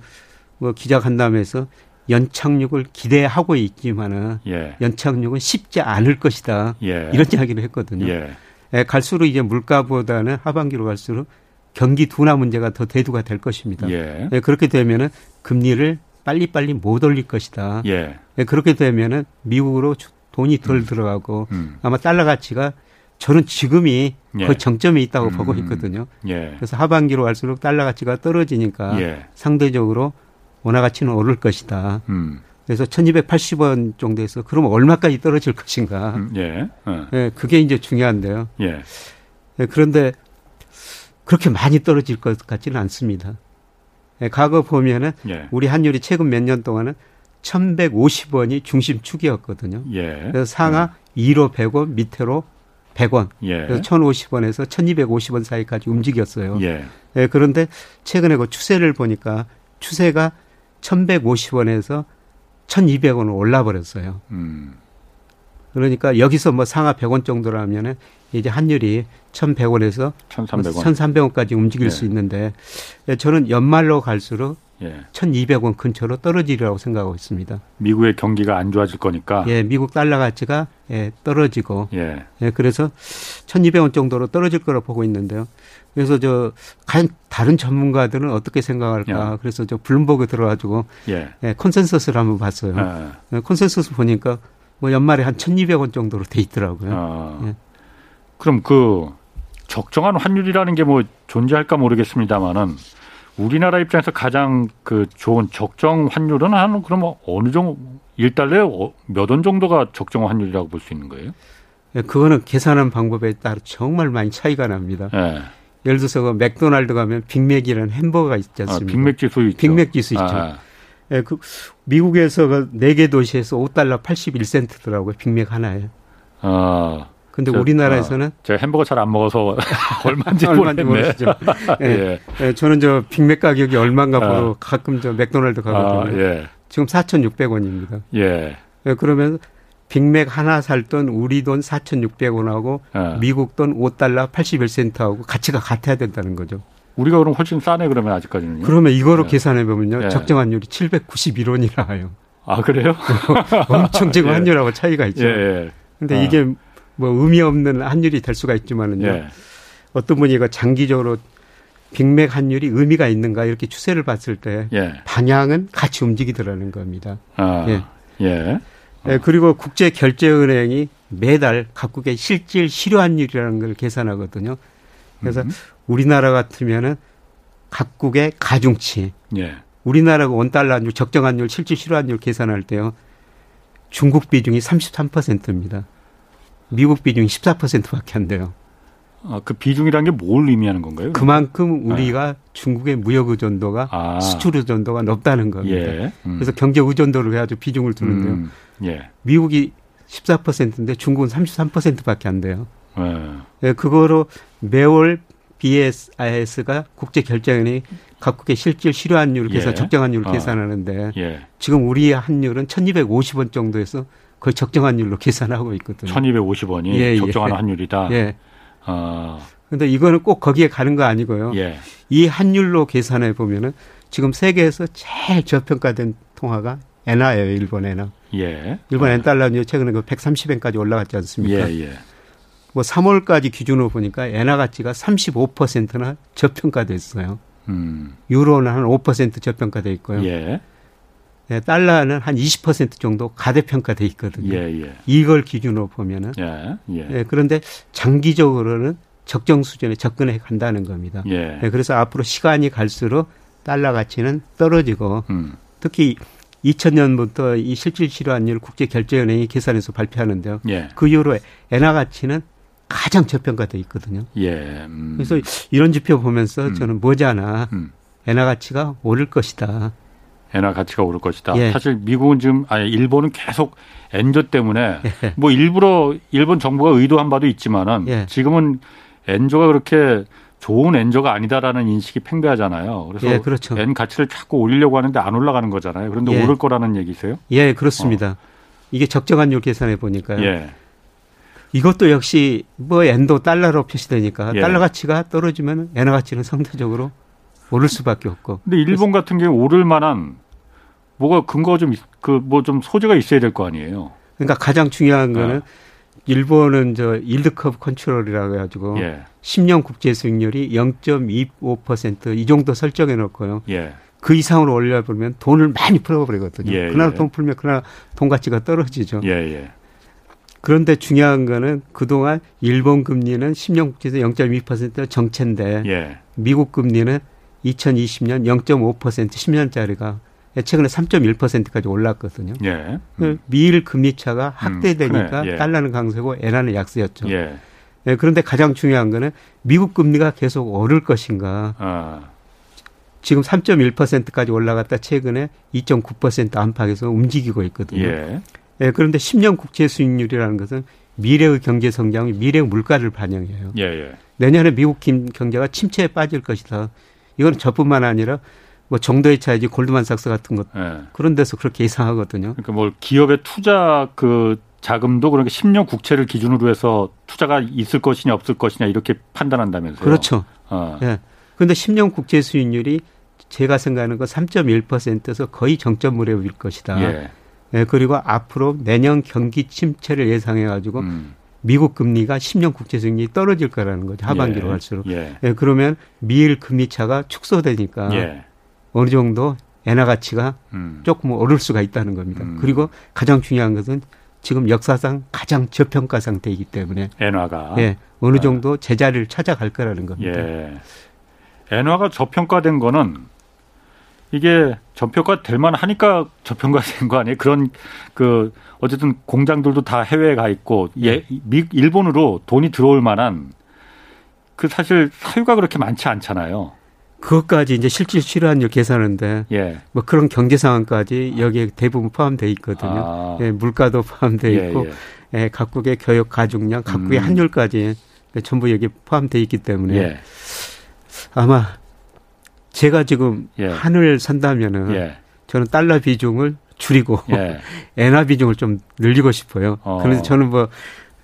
뭐 기자간담회에서 연착륙을 기대하고 있지만은 예. 연착륙은 쉽지 않을 것이다. 예. 이런 이야기를 했거든요. 예. 예. 갈수록 이제 물가보다는 하반기로 갈수록 경기 둔화 문제가 더 대두가 될 것입니다. 예. 예 그렇게 되면은 금리를 빨리빨리 못 올릴 것이다. 예. 예 그렇게 되면은 미국으로 돈이 덜 음. 들어가고 음. 아마 달러 가치가 저는 지금이 예. 거의 정점에 있다고 음. 보고 있거든요. 예. 그래서 하반기로 갈수록 달러 가치가 떨어지니까 예. 상대적으로 원화 가치는 오를 것이다. 음. 그래서 1280원 정도에서 그러면 얼마까지 떨어질 것인가. 음, 예. 어. 예. 그게 이제 중요한데요. 그런데 그렇게 많이 떨어질 것 같지는 않습니다. 예. 과거 보면은 예. 우리 환율이 최근 몇 년 동안은 1150원이 중심축이었거든요. 예. 그래서 상하 예. 2로 100원, 밑으로 100원. 예. 그래서 1050원에서 1250원 사이까지 움직였어요. 예. 예. 그런데 최근에 그 추세를 보니까 추세가 1150원에서 1200원으로 올라 버렸어요. 음. 그러니까 여기서 뭐 상하 100원 정도라면은 이제 환율이 1,100원에서 1,300원. 1,300원까지 움직일 예. 수 있는데 저는 연말로 갈수록 예. 1,200원 근처로 떨어지리라고 생각하고 있습니다. 미국의 경기가 안 좋아질 거니까. 예, 미국 달러 가치가 예, 떨어지고 예. 예 그래서 1,200원 정도로 떨어질 거라고 보고 있는데요. 그래서 저 다른 전문가들은 어떻게 생각할까? 예. 그래서 저 블룸버그 들어가지고 예. 예, consensus를 한번 봤어요. 예. 예 컨센서스 보니까 뭐 연말에 한 1,200원 정도로 돼 있더라고요. 아. 예. 그럼 그 적정한 환율이라는 게 뭐 존재할까 모르겠습니다만은 우리나라 입장에서 가장 그 좋은 적정 환율은 한 그럼 어느 정도 1달러에 어, 몇원 정도가 적정 환율이라고 볼 수 있는 거예요? 예, 그거는 계산하는 방법에 따라 정말 많이 차이가 납니다. 예. 예를 들어서 그 맥도날드 가면 빅맥이라는 햄버거가 있지 아, 않습니까? 아, 빅맥 지수 있죠. 빅맥 지수 있죠. 아. 예, 그 미국에서 그 4개 도시에서 5달러 81센트더라고요. 빅맥 하나에. 아. 근데 저, 우리나라에서는 어, 제가 햄버거 잘 안 먹어서 얼마인지 모르겠죠. 예. 예. 예. 저는 저 빅맥 가격이 얼마인가 아. 보러 가끔 저 맥도날드 가거든요. 아, 예. 지금 4,600원입니다. 예. 예. 그러면 빅맥 하나 살 돈 우리 돈 4,600원하고 아. 미국 돈 5달러 81센트하고 가치가 같아야 된다는 거죠. 우리가 그럼 훨씬 싸네 그러면 아직까지는. 그러면 이거로 예. 계산해 보면요. 예. 적정한율이 791원이라 요아 그래요? 엄청 지금 예. 환율하고 차이가 있죠. 예. 근데 아. 이게 뭐 의미 없는 환율이 될 수가 있지만은요. 예. 어떤 분이 그 장기적으로 빅맥 환율이 의미가 있는가 이렇게 추세를 봤을 때 예. 방향은 같이 움직이더라는 겁니다. 아, 예. 예. 예. 그리고 국제 결제 은행이 매달 각국의 실질 실효 환율이라는 걸 계산하거든요. 그래서 음. 우리나라 같으면은 각국의 가중치, 예. 우리나라가 원달러 환율 적정 환율 실질 실화 환율 계산할 때요. 중국 비중이 33%입니다. 미국 비중이 14%밖에 안 돼요. 아, 그 비중이라는 게 뭘 의미하는 건가요? 그만큼 우리가 네. 중국의 무역 의존도가 아. 수출 의존도가 높다는 겁니다. 예. 음. 그래서 경제 의존도를 해가지고 비중을 두는데요. 음. 예. 미국이 14%인데 중국은 33%밖에 안 돼요. 예. 예, 그거로 매월 BSIS가 국제 결제원이 각국의 실질 실효 환율 계산, 예. 적정 환율을 어. 계산하는데 예. 지금 우리의 환율은 1,250원 정도에서 거의 적정 환율로 계산하고 있거든요. 1,250원이 예, 적정한 예. 환율이다. 예. 어. 근데 이거는 꼭 거기에 가는 거 아니고요. 예. 이 환율로 계산해 보면은 지금 세계에서 제일 저평가된 통화가 엔화예요, 일본 엔화. 예. 일본 엔 달러는 최근에 그 130엔까지 올라갔지 않습니까? 뭐 3월까지 기준으로 보니까 엔화 가치가 35%나 저평가됐어요. 음. 유로는 한 5% 저평가돼 있고요. 예. 네, 달러는 한 20% 정도 가대평가돼 있거든요. 예, 예. 이걸 기준으로 보면은. 예, 예. 네, 그런데 장기적으로는 적정 수준에 접근해 간다는 겁니다. 예. 네, 그래서 앞으로 시간이 갈수록 달러 가치는 떨어지고 음. 특히 2000년부터 이 실질 실환율 국제결제은행이 계산해서 발표하는데요. 예. 그 이후로 엔화 가치는 가장 저평가돼 있거든요. 예. 음. 그래서 이런 지표 보면서 음. 저는 머지않아 음. 엔화 가치가 오를 것이다. 엔화 가치가 오를 것이다. 예. 사실 미국은 지금 아니 일본은 계속 엔저 때문에 예. 뭐 일부러 일본 정부가 의도한 바도 있지만은 예. 지금은 엔저가 그렇게 좋은 엔저가 아니다라는 인식이 팽배하잖아요. 그래서 예, 그렇죠. 엔 가치를 자꾸 올리려고 하는데 안 올라가는 거잖아요. 그런데 예. 오를 거라는 얘기세요? 예, 그렇습니다. 어. 이게 적정한 율 계산해 보니까요. 예. 이것도 역시 뭐 엔도 달러로 표시되니까 예. 달러 가치가 떨어지면 엔화 가치는 상대적으로 오를 수밖에 없고. 근데 일본 같은 경우 오를 만한 뭐가 근거가 좀 그 뭐 좀 소재가 있어야 될 거 아니에요. 그러니까 가장 중요한 거는 네. 일본은 저 일드컵 컨트롤이라고 해가지고 예. 10년 국제 수익률이 0.25%이 정도 설정해 놓고요. 예. 그 이상으로 올려버리면 돈을 많이 풀어버리거든요. 예, 그날 예. 돈 풀면 그날 돈 가치가 떨어지죠. 예, 예. 그런데 중요한 거는 그동안 일본 금리는 10년 국제에서 0.2% 정체인데 예. 미국 금리는 2020년 0.5% 10년짜리가 최근에 3.1%까지 올랐거든요. 예. 음. 미일 금리 차가 음, 확대되니까 음, 예. 달러는 강세고 엔화는 약세였죠. 예. 예. 그런데 가장 중요한 거는 미국 금리가 계속 오를 것인가. 아. 지금 3.1%까지 올라갔다 최근에 2.9% 안팎에서 움직이고 있거든요. 예. 예. 그런데 10년 국채 수익률이라는 것은 미래의 경제 성장이 미래의 물가를 반영해요. 예, 예. 내년에 미국 경제가 침체에 빠질 것이다. 이건 저뿐만 아니라 뭐 정도의 차이지 골드만삭스 같은 것 네. 그런 데서 그렇게 예상하거든요. 그러니까 뭐 기업의 투자 그 자금도 그렇게 10년 국채를 기준으로 해서 투자가 있을 것이냐 없을 것이냐 이렇게 판단한다면서요. 그렇죠. 어. 예. 그런데 10년 국채 수익률이 제가 생각하는 거 3.1%에서 거의 정점물에 올 것이다. 예. 예. 그리고 앞으로 내년 경기 침체를 예상해 가지고 음. 미국 금리가 10년 국채 수익률이 떨어질 거라는 거죠. 하반기로 예. 갈수록. 예. 예. 그러면 미일 금리 차가 축소되니까 예. 어느 정도 엔화 가치가 음. 조금 오를 수가 있다는 겁니다. 음. 그리고 가장 중요한 것은 지금 역사상 가장 저평가 상태이기 때문에 엔화가 예, 어느 아. 정도 제자리를 찾아갈 거라는 겁니다. 예. 엔화가 저평가된 거는 이게 저평가 될 만하니까 저평가 된 거 아니에요? 그런 그 어쨌든 공장들도 다 해외에 가 있고 예, 미 일본으로 돈이 들어올 만한 그 사실 사유가 그렇게 많지 않잖아요. 그것까지 이제 실질 실효환율 계산하는데 예. 뭐 그런 경제 상황까지 여기에 대부분 포함돼 있거든요. 아. 예, 물가도 포함돼 예, 있고 예, 예. 각국의 교육 가중량, 각국의 음. 환율까지 전부 여기 포함돼 있기 때문에 예. 아마 제가 지금 예. 한을 산다면은 저는 달러 비중을 줄이고 엔화 비중을 좀 늘리고 싶어요. 어. 그래서 저는 뭐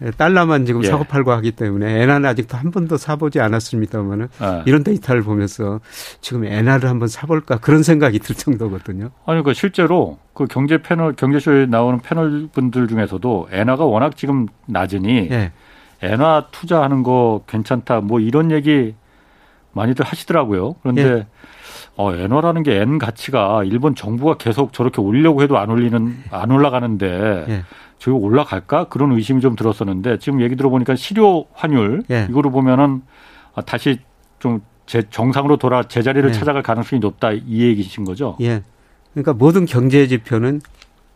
예, 달러만 지금 예. 사고 팔고 하기 때문에 엔화는 아직도 한 번도 사보지 않았습니다만은 아. 이런 데이터를 보면서 지금 엔화를 한번 사볼까 그런 생각이 들 정도거든요. 아니 그 실제로 그 경제 패널 경제쇼에 나오는 패널 분들 중에서도 엔화가 워낙 지금 낮으니 예. 엔화 투자하는 거 괜찮다 뭐 이런 얘기 많이들 하시더라고요. 그런데 예. 어, 엔화라는 게 엔 가치가 일본 정부가 계속 저렇게 올리려고 해도 안 올리는 안 올라가는데 예. 저기 올라갈까 그런 의심이 좀 들었었는데 지금 얘기 들어보니까 실효 환율 예. 이거로 보면은 아, 다시 좀 제 정상으로 돌아 제자리를 네. 찾아갈 가능성이 높다 이 얘기신 거죠? 예. 그러니까 모든 경제 지표는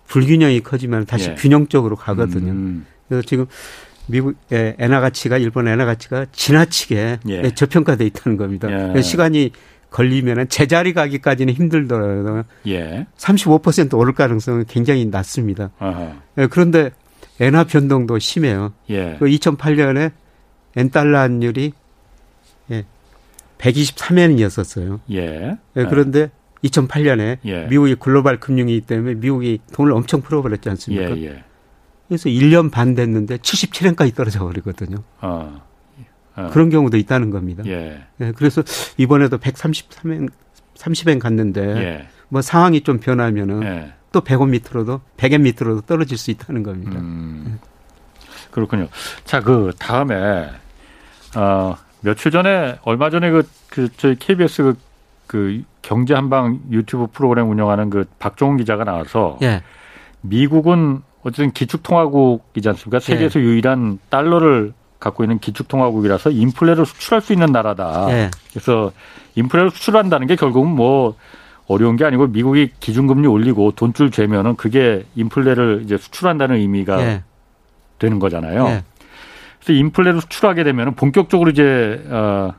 불균형이 커지면 다시 예. 균형적으로 가거든요. 음. 그래서 지금 미국의 엔화 가치가 일본 엔화 가치가 지나치게 예. 저평가돼 있다는 겁니다. 예. 시간이 걸리면은 제자리 가기까지는 힘들더라도 예. 35% 오를 가능성은 굉장히 낮습니다. 예, 그런데 엔화 변동도 심해요. 예. 그 2008년에 엔 달러 환율이 예, 123엔이었었어요. 예. 예, 그런데 2008년에 예. 미국이 글로벌 금융이기 때문에 미국이 돈을 엄청 풀어버렸지 않습니까? 예, 예. 그래서 1년 반 됐는데 77엔까지 떨어져 버리거든요. 어. 어. 그런 경우도 있다는 겁니다. 예. 예 그래서 이번에도 133엔 30엔 갔는데 예. 뭐 상황이 좀 변하면은 예. 또 100원 밑으로도 100엔 밑으로도 떨어질 수 있다는 겁니다. 음. 그렇군요. 자, 그 다음에 어 며칠 전에 얼마 전에 그, 그 저희 KBS 그, 그 경제 한방 유튜브 프로그램 운영하는 그 박종훈 기자가 나와서 예. 미국은 어쨌든 기축통화국이지 않습니까? 세계에서 예. 유일한 달러를 갖고 있는 기축통화국이라서 인플레를 수출할 수 있는 나라다. 네. 그래서 인플레를 수출한다는 게 결국은 뭐 어려운 게 아니고 미국이 기준금리 올리고 돈줄 재면은 그게 인플레를 이제 수출한다는 의미가 네. 되는 거잖아요. 네. 그래서 인플레를 수출하게 되면은 본격적으로 이제 어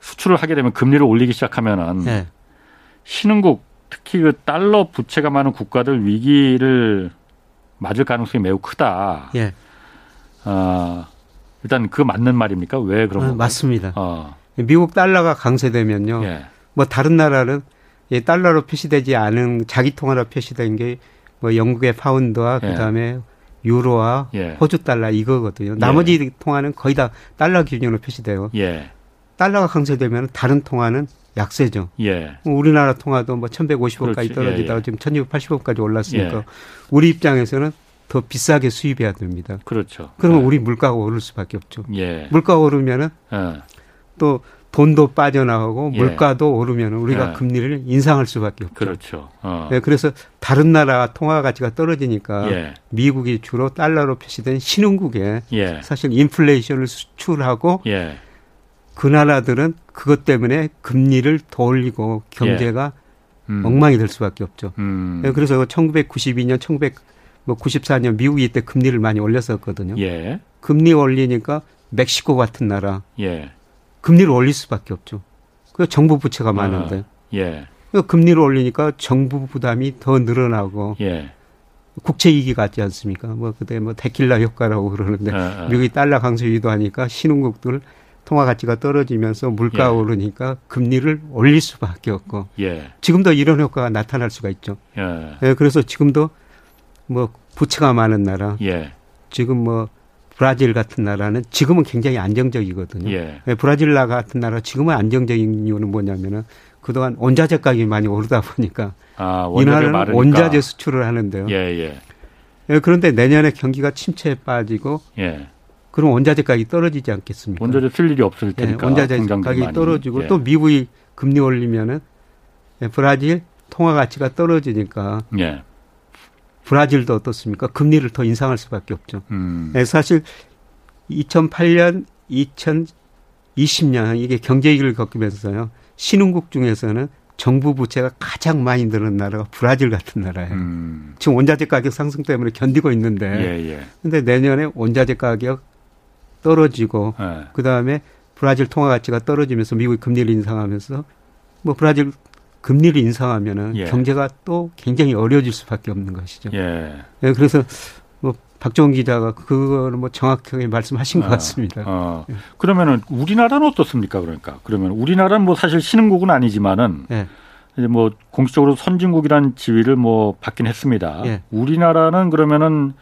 수출을 하게 되면 금리를 올리기 시작하면은 네. 신흥국 특히 그 달러 부채가 많은 국가들 위기를 맞을 가능성이 매우 크다. 예. 어, 일단 그 맞는 말입니까? 왜 그런 거? 아, 맞습니다. 어. 미국 달러가 강세되면요. 예. 뭐 다른 나라는 이 달러로 표시되지 않은 자기 통화로 표시된 게 뭐 영국의 파운드와 예. 그다음에 유로와 예. 호주 달러 이거거든요. 나머지 예. 통화는 거의 다 달러 기준으로 표시돼요. 예. 달러가 강세되면 다른 통화는 약세죠. 예. 우리나라 통화도 뭐 1150원까지 떨어지다가 지금 1280원까지 올랐으니까 우리 입장에서는 더 비싸게 수입해야 됩니다. 그렇죠. 그러면 네. 우리 물가가 오를 수밖에 없죠. 예. 물가가 오르면은 예. 또 돈도 빠져나가고 예. 물가도 오르면 우리가 예. 금리를 인상할 수밖에 없죠. 그렇죠. 어. 네, 그래서 다른 나라 통화 가치가 떨어지니까 예. 미국이 주로 달러로 표시된 신흥국에 예. 사실 인플레이션을 수출하고 그 나라들은 그것 때문에 금리를 더 올리고 경제가 음. 엉망이 될 수밖에 없죠. 음. 네, 그래서 1992년, 1900뭐 94년 미국이 이때 금리를 많이 올렸었거든요. 예. 금리 올리니까 멕시코 같은 나라 예. 금리를 올릴 수밖에 없죠. 그 정부 부채가 아, 많은데. 아, 예. 그 금리를 올리니까 정부 부담이 더 늘어나고 예. 국채 이익이 같지 않습니까? 뭐 그때 뭐 데킬라 효과라고 그러는데 아, 아. 미국이 달러 강세 유도하니까 신흥국들 통화 가치가 떨어지면서 물가 예. 오르니까 금리를 올릴 수밖에 없고 예. 지금도 이런 효과가 나타날 수가 있죠. 예. 예 그래서 지금도 뭐 부채가 많은 나라. 예. 지금 뭐 브라질 같은 나라는 지금은 굉장히 안정적이거든요. 예. 예 브라질 나 같은 나라 지금은 안정적인 이유는 뭐냐면은 그동안 원자재 가격이 많이 오르다 보니까 아, 이 나라는 마르니까. 원자재 수출을 하는데요. 그런데 내년에 경기가 침체에 빠지고 예. 그럼 원자재 가격이 떨어지지 않겠습니까? 원자재 쓸 일이 없을 예, 테니까. 예, 원자재 가격이 많이. 떨어지고 예. 또 미국이 금리 올리면은 브라질 통화 가치가 떨어지니까 예. 브라질도 어떻습니까? 금리를 더 인상할 수밖에 없죠. 음. 네, 사실 2008년, 2020년 이게 경제 위기를 겪으면서요. 신흥국 중에서는 정부 부채가 가장 많이 늘은 나라가 브라질 같은 나라예요. 음. 지금 원자재 가격 상승 때문에 견디고 있는데, 예, 예. 근데 내년에 원자재 가격 떨어지고, 예. 그 다음에 브라질 통화 가치가 떨어지면서 미국이 금리를 인상하면서 뭐 브라질 금리를 인상하면은 예. 경제가 또 굉장히 어려워질 수밖에 없는 것이죠. 예. 네, 그래서 뭐 박정훈 기자가 그거를 뭐 정확하게 말씀하신 것 아, 같습니다. 어. 예. 그러면은 우리나라는 어떻습니까? 그러니까 그러면 우리나라는 뭐 사실 신흥국은 아니지만은 예. 이제 뭐 공식적으로 선진국이라는 지위를 뭐 받긴 했습니다. 예. 우리나라는 그러면은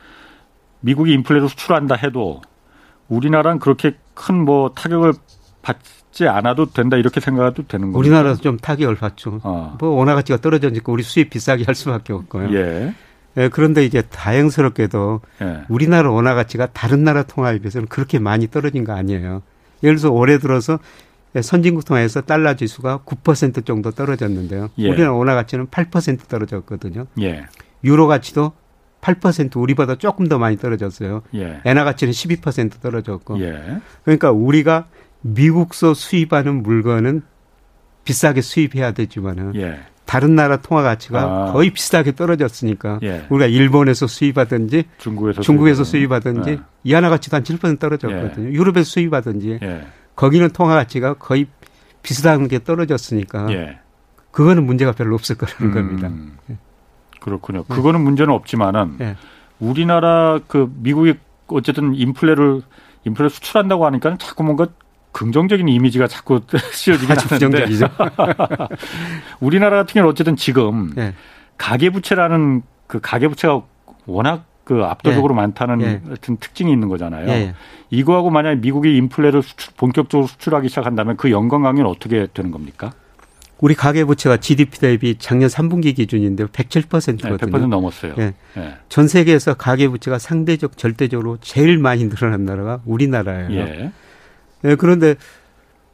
미국이 인플레로 수출한다 해도 우리나라는 그렇게 큰 뭐 타격을 받지 않아도 된다 이렇게 생각해도 되는 거죠. 우리나라도 좀 타격을 받죠. 어. 뭐 원화 가치가 떨어지니까 우리 수입 비싸게 할 수밖에 없고요. 예. 예, 그런데 이제 다행스럽게도 예. 우리나라 원화 가치가 다른 나라 통화에 비해서는 그렇게 많이 떨어진 거 아니에요. 예를 들어서 올해 들어서 선진국 통화에서 달러 지수가 9% 정도 떨어졌는데요. 예. 우리나라 원화 가치는 8% 떨어졌거든요. 예. 유로 가치도 8% 우리보다 조금 더 많이 떨어졌어요. 예. 엔화 가치는 12% 떨어졌고. 예. 그러니까 우리가 미국서 수입하는 물건은 비싸게 수입해야 되지만은 예. 다른 나라 통화 가치가 아. 거의 비슷하게 떨어졌으니까 예. 우리가 일본에서 수입하든지 중국에서, 중국에서 수입하든지 예. 이 하나 가치도 한 7% 떨어졌거든요. 예. 유럽에서 수입하든지 예. 거기는 통화 가치가 거의 비슷한 게 떨어졌으니까 예. 그거는 문제가 별로 없을 거라는 음. 겁니다. 예. 그렇군요. 그거는 문제는 없지만은 우리나라 그 미국이 어쨌든 인플레를 인플레 수출한다고 하니까 자꾸 뭔가 긍정적인 이미지가 자꾸 씌워지긴 하는데 부정적이죠. 우리나라 같은 경우는 어쨌든 지금 네. 가계부채라는 그 가계부채가 워낙 그 압도적으로 예. 많다는 예. 같은 특징이 있는 거잖아요. 예. 이거하고 만약에 미국이 인플레를 수출, 본격적으로 수출하기 시작한다면 그 연관 관계는 어떻게 되는 겁니까? 우리 가계 부채가 GDP 대비 작년 3분기 기준인데 107%거든요. 네, 100% 넘었어요. 예. 예. 전 세계에서 가계 부채가 상대적 절대적으로 제일 많이 늘어난 나라가 우리나라예요. 예. 예, 그런데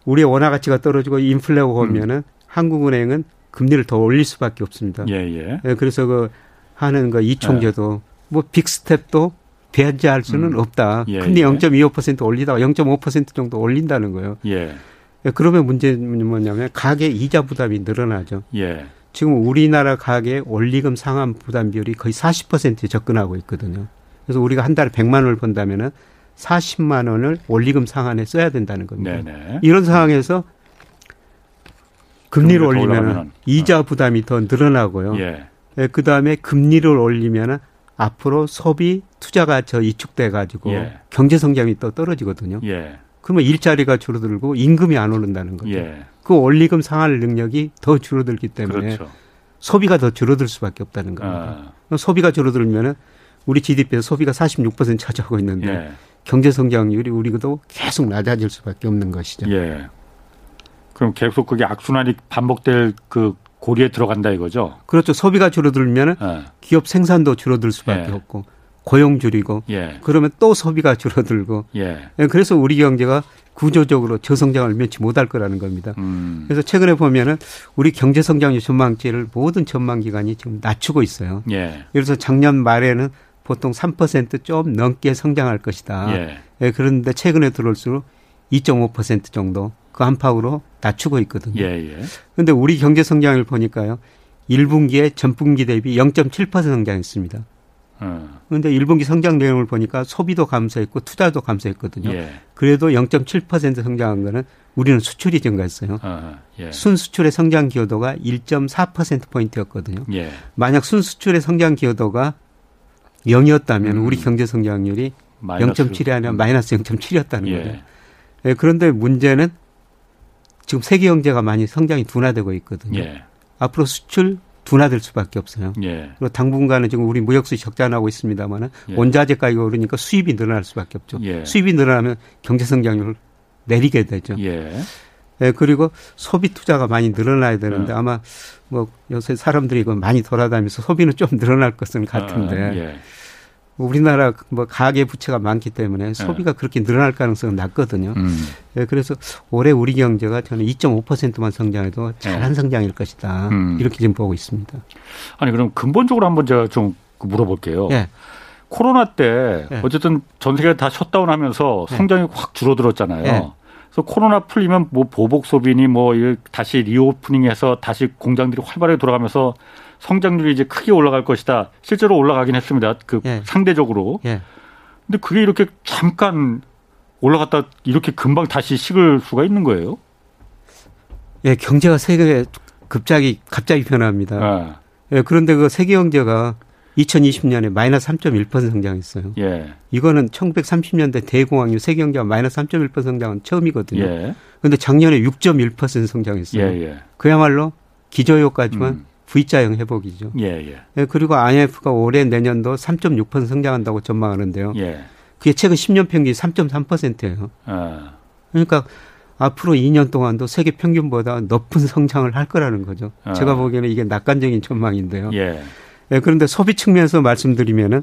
우리의 원화 가치가 떨어지고 인플레가 오면은 음. 한국은행은 금리를 더 올릴 수밖에 없습니다. 예, 예. 예 그래서 그 하는 그 이총재도 예. 뭐 빅스텝도 배제할 수는 음. 없다. 예, 금리 예. 0.25% 올리다가 0.5% 정도 올린다는 거예요. 예. 예. 그러면 문제는 뭐냐면 가계 이자 부담이 늘어나죠. 예. 지금 우리나라 가계 원리금 상환 부담 비율이 거의 40%에 접근하고 있거든요. 그래서 우리가 한 달에 100만 원을 번다면은 40만 원을 원리금 상환에 써야 된다는 겁니다. 네네. 이런 상황에서 금리를 올리면 이자 부담이 더 늘어나고요. 예. 예, 그 다음에 금리를 올리면 앞으로 소비 투자가 저 이축돼 가지고 예. 경제 성장이 또 떨어지거든요. 예. 그러면 일자리가 줄어들고 임금이 안 오른다는 거죠. 예. 그 원리금 상환 능력이 더 줄어들기 때문에 그렇죠. 소비가 더 줄어들 수밖에 없다는 겁니다. 아. 소비가 줄어들면은 우리 GDP에서 소비가 46% 차지하고 있는데 예. 경제 성장률이 우리도 계속 낮아질 수밖에 없는 것이죠. 예. 그럼 계속 그게 악순환이 반복될 그 고리에 들어간다 이거죠? 그렇죠. 소비가 줄어들면 예. 기업 생산도 줄어들 수밖에 예. 없고 고용 줄이고 예. 그러면 또 소비가 줄어들고 예. 예. 그래서 우리 경제가 구조적으로 저성장을 면치 못할 거라는 겁니다. 음. 그래서 최근에 보면은 우리 경제 성장률 전망치를 모든 전망 기관이 지금 낮추고 있어요. 예. 그래서 작년 말에는 보통 3%좀 넘게 성장할 것이다. 예. 예, 그런데 최근에 들어올수록 2.5% 정도 그 안팎으로 낮추고 있거든요. 그런데 예, 예. 우리 경제 성장을 보니까요. 1분기에 전분기 대비 0.7% 성장했습니다. 그런데 어. 1분기 성장 내용을 보니까 소비도 감소했고 투자도 감소했거든요. 예. 그래도 0.7% 성장한 거는 우리는 수출이 증가했어요. 어, 예. 순수출의 성장 기여도가 1.4%포인트였거든요. 예. 만약 순수출의 성장 기여도가 0이었다면 음. 우리 경제 성장률이 0.7이 아니라 마이너스 0.7이었다는 예. 거죠. 예, 그런데 문제는 지금 세계 경제가 많이 성장이 둔화되고 있거든요. 예. 앞으로 수출 둔화될 수밖에 없어요. 예. 그리고 당분간은 지금 우리 무역 수지 적자 나고 있습니다만은 예. 원자재 가격이 오르니까 수입이 늘어날 수밖에 없죠. 예. 수입이 늘어나면 경제 성장률을 내리게 되죠. 예. 예, 그리고 소비 투자가 많이 늘어나야 되는데 예. 아마 뭐 요새 사람들이 이거 많이 돌아다니면서 소비는 좀 늘어날 것은 같은데 아, 예. 우리나라 뭐 가계 부채가 많기 때문에 소비가 예. 그렇게 늘어날 가능성은 낮거든요. 음. 예, 그래서 올해 우리 경제가 저는 2.5%만 성장해도 잘한 예. 성장일 것이다. 음. 이렇게 지금 보고 있습니다. 아니 그럼 근본적으로 한번 제가 좀 물어볼게요. 예. 코로나 때 예. 어쨌든 전 세계가 다 셧다운 하면서 성장이 확 줄어들었잖아요. 그래서 코로나 풀리면 뭐 보복 소비니 뭐 다시 리오프닝해서 다시 공장들이 활발하게 돌아가면서 성장률이 이제 크게 올라갈 것이다. 실제로 올라가긴 했습니다. 그 예. 상대적으로. 예. 근데 그게 이렇게 잠깐 올라갔다 이렇게 금방 다시 식을 수가 있는 거예요? 예, 경제가 세계 급작이 갑자기 변합니다. 아. 예, 그런데 그 세계 경제가 2020년에 마이너스 3.1% 성장했어요. 예. 이거는 1930년대 대공황 세계 경제가 마이너스 3.1% 성장은 처음이거든요. 예. 그런데 작년에 6.1% 성장했어요. 예, 예. 그야말로 기저효과지만 음. V자형 회복이죠. 예, 예. 예, 그리고 IMF가 올해 내년도 3.6% 성장한다고 전망하는데요. 예. 그게 최근 10년 평균이 3.3%예요. 아. 그러니까 앞으로 2년 동안도 세계 평균보다 높은 성장을 할 거라는 거죠. 아. 제가 보기에는 이게 낙관적인 전망인데요. 예. 예, 그런데 소비 측면에서 말씀드리면은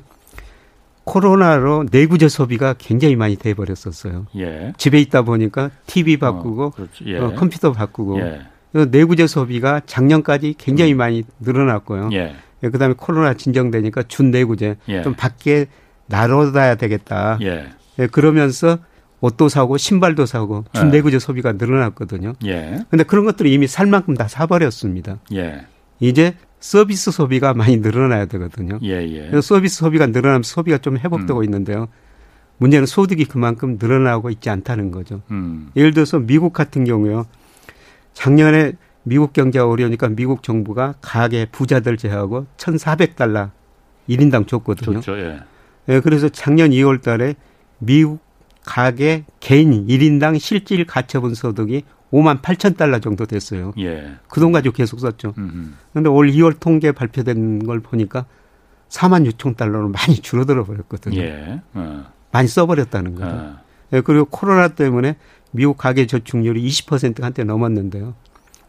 코로나로 내구재 소비가 굉장히 많이 돼 버렸었어요. 예. 집에 있다 보니까 TV 바꾸고 어, 예. 어, 컴퓨터 바꾸고 예. 내구재 소비가 작년까지 굉장히 음. 많이 늘어났고요. 예. 예. 그다음에 코로나 진정되니까 준 내구재 예. 좀 밖에 나눠다야 되겠다. 예. 예. 그러면서 옷도 사고 신발도 사고 준대구제 예. 소비가 늘어났거든요. 예. 근데 그런 것들을 이미 살 만큼 다 사버렸습니다. 예. 이제 서비스 소비가 많이 늘어나야 되거든요. 그래서 서비스 소비가 늘어나면서 소비가 좀 회복되고 음. 있는데요. 문제는 소득이 그만큼 늘어나고 있지 않다는 거죠. 음. 예를 들어서 미국 같은 경우요. 작년에 미국 경제가 어려우니까 미국 정부가 가계 부자들 제하고 1,400달러 1인당 줬거든요. 좋죠, 예. 예, 그래서 작년 2월 달에 미국 가계 개인 1인당 실질 가처분 소득이 5만 8천 달러 정도 됐어요. 예. 그 돈 가지고 계속 썼죠. 그런데 올 2월 통계 발표된 걸 보니까 4만 6천 달러로 많이 줄어들어 버렸거든요. 예. 어. 많이 써버렸다는 거죠. 어. 예, 그리고 코로나 때문에 미국 가계 저축률이 20%가 한때 넘었는데요.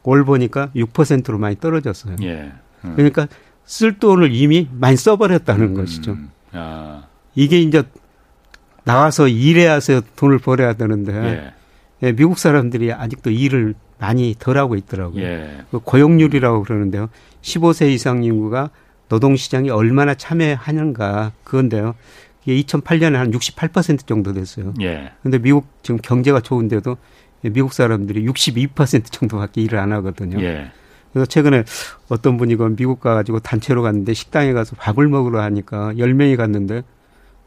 올 보니까 6%로 많이 떨어졌어요. 예. 음. 그러니까 쓸 돈을 이미 많이 써버렸다는 음. 것이죠. 아. 이게 이제 나와서 일해야서 돈을 벌어야 되는데 예. 예, 미국 사람들이 아직도 일을 많이 덜 하고 있더라고요. 예. 그 고용률이라고 그러는데요. 15세 이상 인구가 노동시장에 얼마나 참여하는가 그건데요. 이게 2008년에 한 68% 정도 됐어요. 예. 근데 미국 지금 경제가 좋은데도 미국 사람들이 62% 정도밖에 일을 안 하거든요. 예. 그래서 최근에 어떤 분이 그 미국 가가지고 단체로 갔는데 식당에 가서 밥을 먹으러 하니까 10명이 갔는데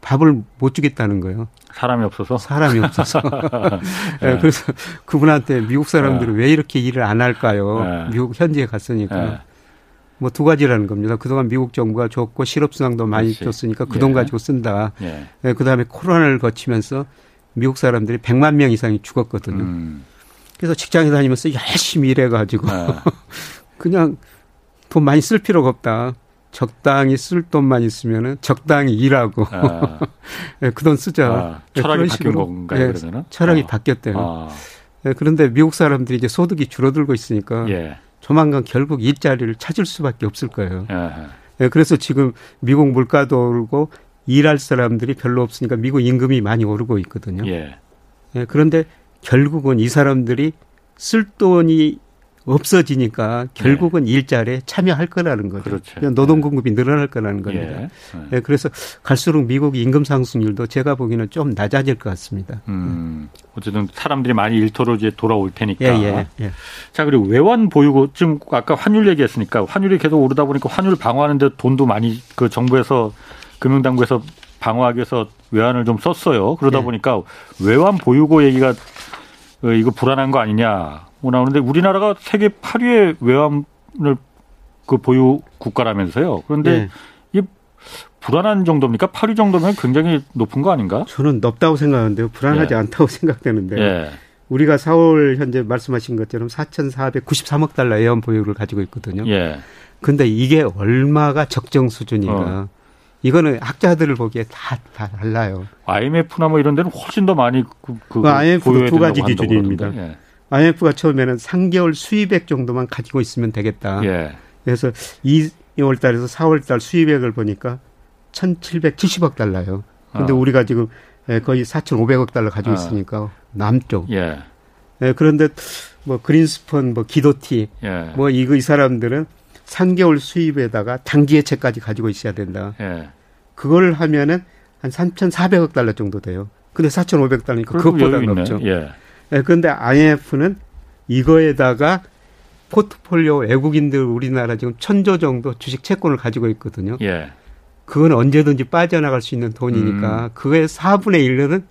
밥을 못 주겠다는 거예요. 사람이 없어서? 사람이 없어서. 네. 네. 그래서 그분한테 미국 사람들은 네. 왜 이렇게 일을 안 할까요? 네. 미국 현지에 갔으니까. 네. 뭐두 가지라는 겁니다. 그동안 미국 정부가 줬고 실업수당도 많이 그렇지. 줬으니까 그돈 예. 가지고 쓴다. 예. 네, 그다음에 코로나를 거치면서 미국 사람들이 100만 명 이상이 죽었거든요. 음. 그래서 직장에 다니면서 열심히 일해가지고 네. 그냥 돈 많이 쓸 필요가 없다. 적당히 쓸 돈만 있으면은 적당히 일하고 아. 네, 그돈 쓰자. 아, 네, 철학이 바뀐 건가요, 네, 그러면은? 철학이 아. 바뀌었대요. 아. 네, 그런데 미국 사람들이 이제 소득이 줄어들고 있으니까 예. 조만간 결국 일자리를 찾을 수밖에 없을 거예요. 예. 그래서 지금 미국 물가도 오르고 일할 사람들이 별로 없으니까 미국 임금이 많이 오르고 있거든요. 예. 예, 그런데 결국은 이 사람들이 쓸 돈이 없어지니까 결국은 네. 일자리에 참여할 거라는 거죠. 그렇죠. 노동 공급이 늘어날 거라는 겁니다. 예. 네. 그래서 갈수록 미국 임금 상승률도 제가 보기에는 좀 낮아질 것 같습니다. 음. 어쨌든 사람들이 많이 일터로 이제 돌아올 테니까. 예, 예, 예. 자 그리고 외환 보유고 지금 아까 환율 얘기했으니까 환율이 계속 오르다 보니까 환율 방어하는데 돈도 많이 그 정부에서 금융당국에서 방어하기 위해서 외환을 좀 썼어요. 그러다 예. 보니까 외환 보유고 얘기가 어, 이거 불안한 거 아니냐 뭐 나오는데 우리나라가 세계 8위의 외환을 그 보유 국가라면서요. 그런데 예. 이 불안한 정도입니까? 8위 정도면 굉장히 높은 거 아닌가? 저는 높다고 생각하는데요. 불안하지 예. 않다고 생각되는데. 예. 우리가 4월 현재 말씀하신 것처럼 4,493억 달러 외환 보유를 가지고 있거든요. 예. 근데 이게 얼마가 적정 수준인가? 어. 이거는 학자들을 보기에 다, 다 달라요. IMF나 뭐 이런 데는 훨씬 더 많이 그, 그, 그 IMF도 두 가지 기준입니다. 예. IMF가 처음에는 3개월 수입액 정도만 가지고 있으면 되겠다. 예. 그래서 2월 달에서 4월 달 수입액을 보니까 1,770억 달러요. 근데 어. 우리가 지금 예, 거의 4,500억 달러 가지고 어. 있으니까 남쪽. 예. 예. 그런데 뭐 그린스펀, 뭐 기도티, 예. 뭐 이거 이 사람들은 3개월 수입에다가 단기 예채까지 가지고 있어야 된다. 예. 그걸 하면은 한 3,400억 달러 정도 돼요. 근데 4,500달러니까 그것보다 높죠. 예. 예. 그런데 IMF는 이거에다가 포트폴리오 외국인들 우리나라 지금 천조 정도 주식 채권을 가지고 있거든요. 예. 그건 언제든지 빠져나갈 수 있는 돈이니까 음. 그거의 4분의 1은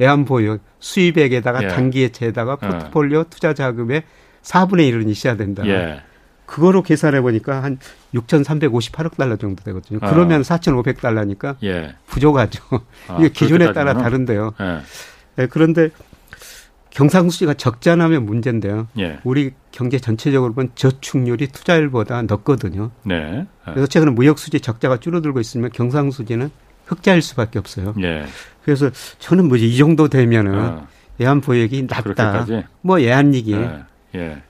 애완보유 수입액에다가 예. 단기 예채에다가 어. 포트폴리오 어. 투자 자금의 4분의 1은 있어야 된다. 예. 그거로 계산해 보니까 한 6,358억 달러 정도 되거든요. 아. 그러면 4,500달러니까 예. 부족하죠. 아, 이게 기준에 따라 다른데요. 예. 네, 그런데 경상수지가 적자나면 문제인데요. 예. 우리 경제 전체적으로 보면 저축률이 투자율보다 높거든요. 네. 예. 그래서 최근에 무역수지 적자가 줄어들고 있으면 경상수지는 흑자일 수밖에 없어요. 예. 그래서 저는 뭐지 이 정도 되면은 어. 예안보역이 낮다. 그렇게까지? 뭐 예안이기. 예. 예.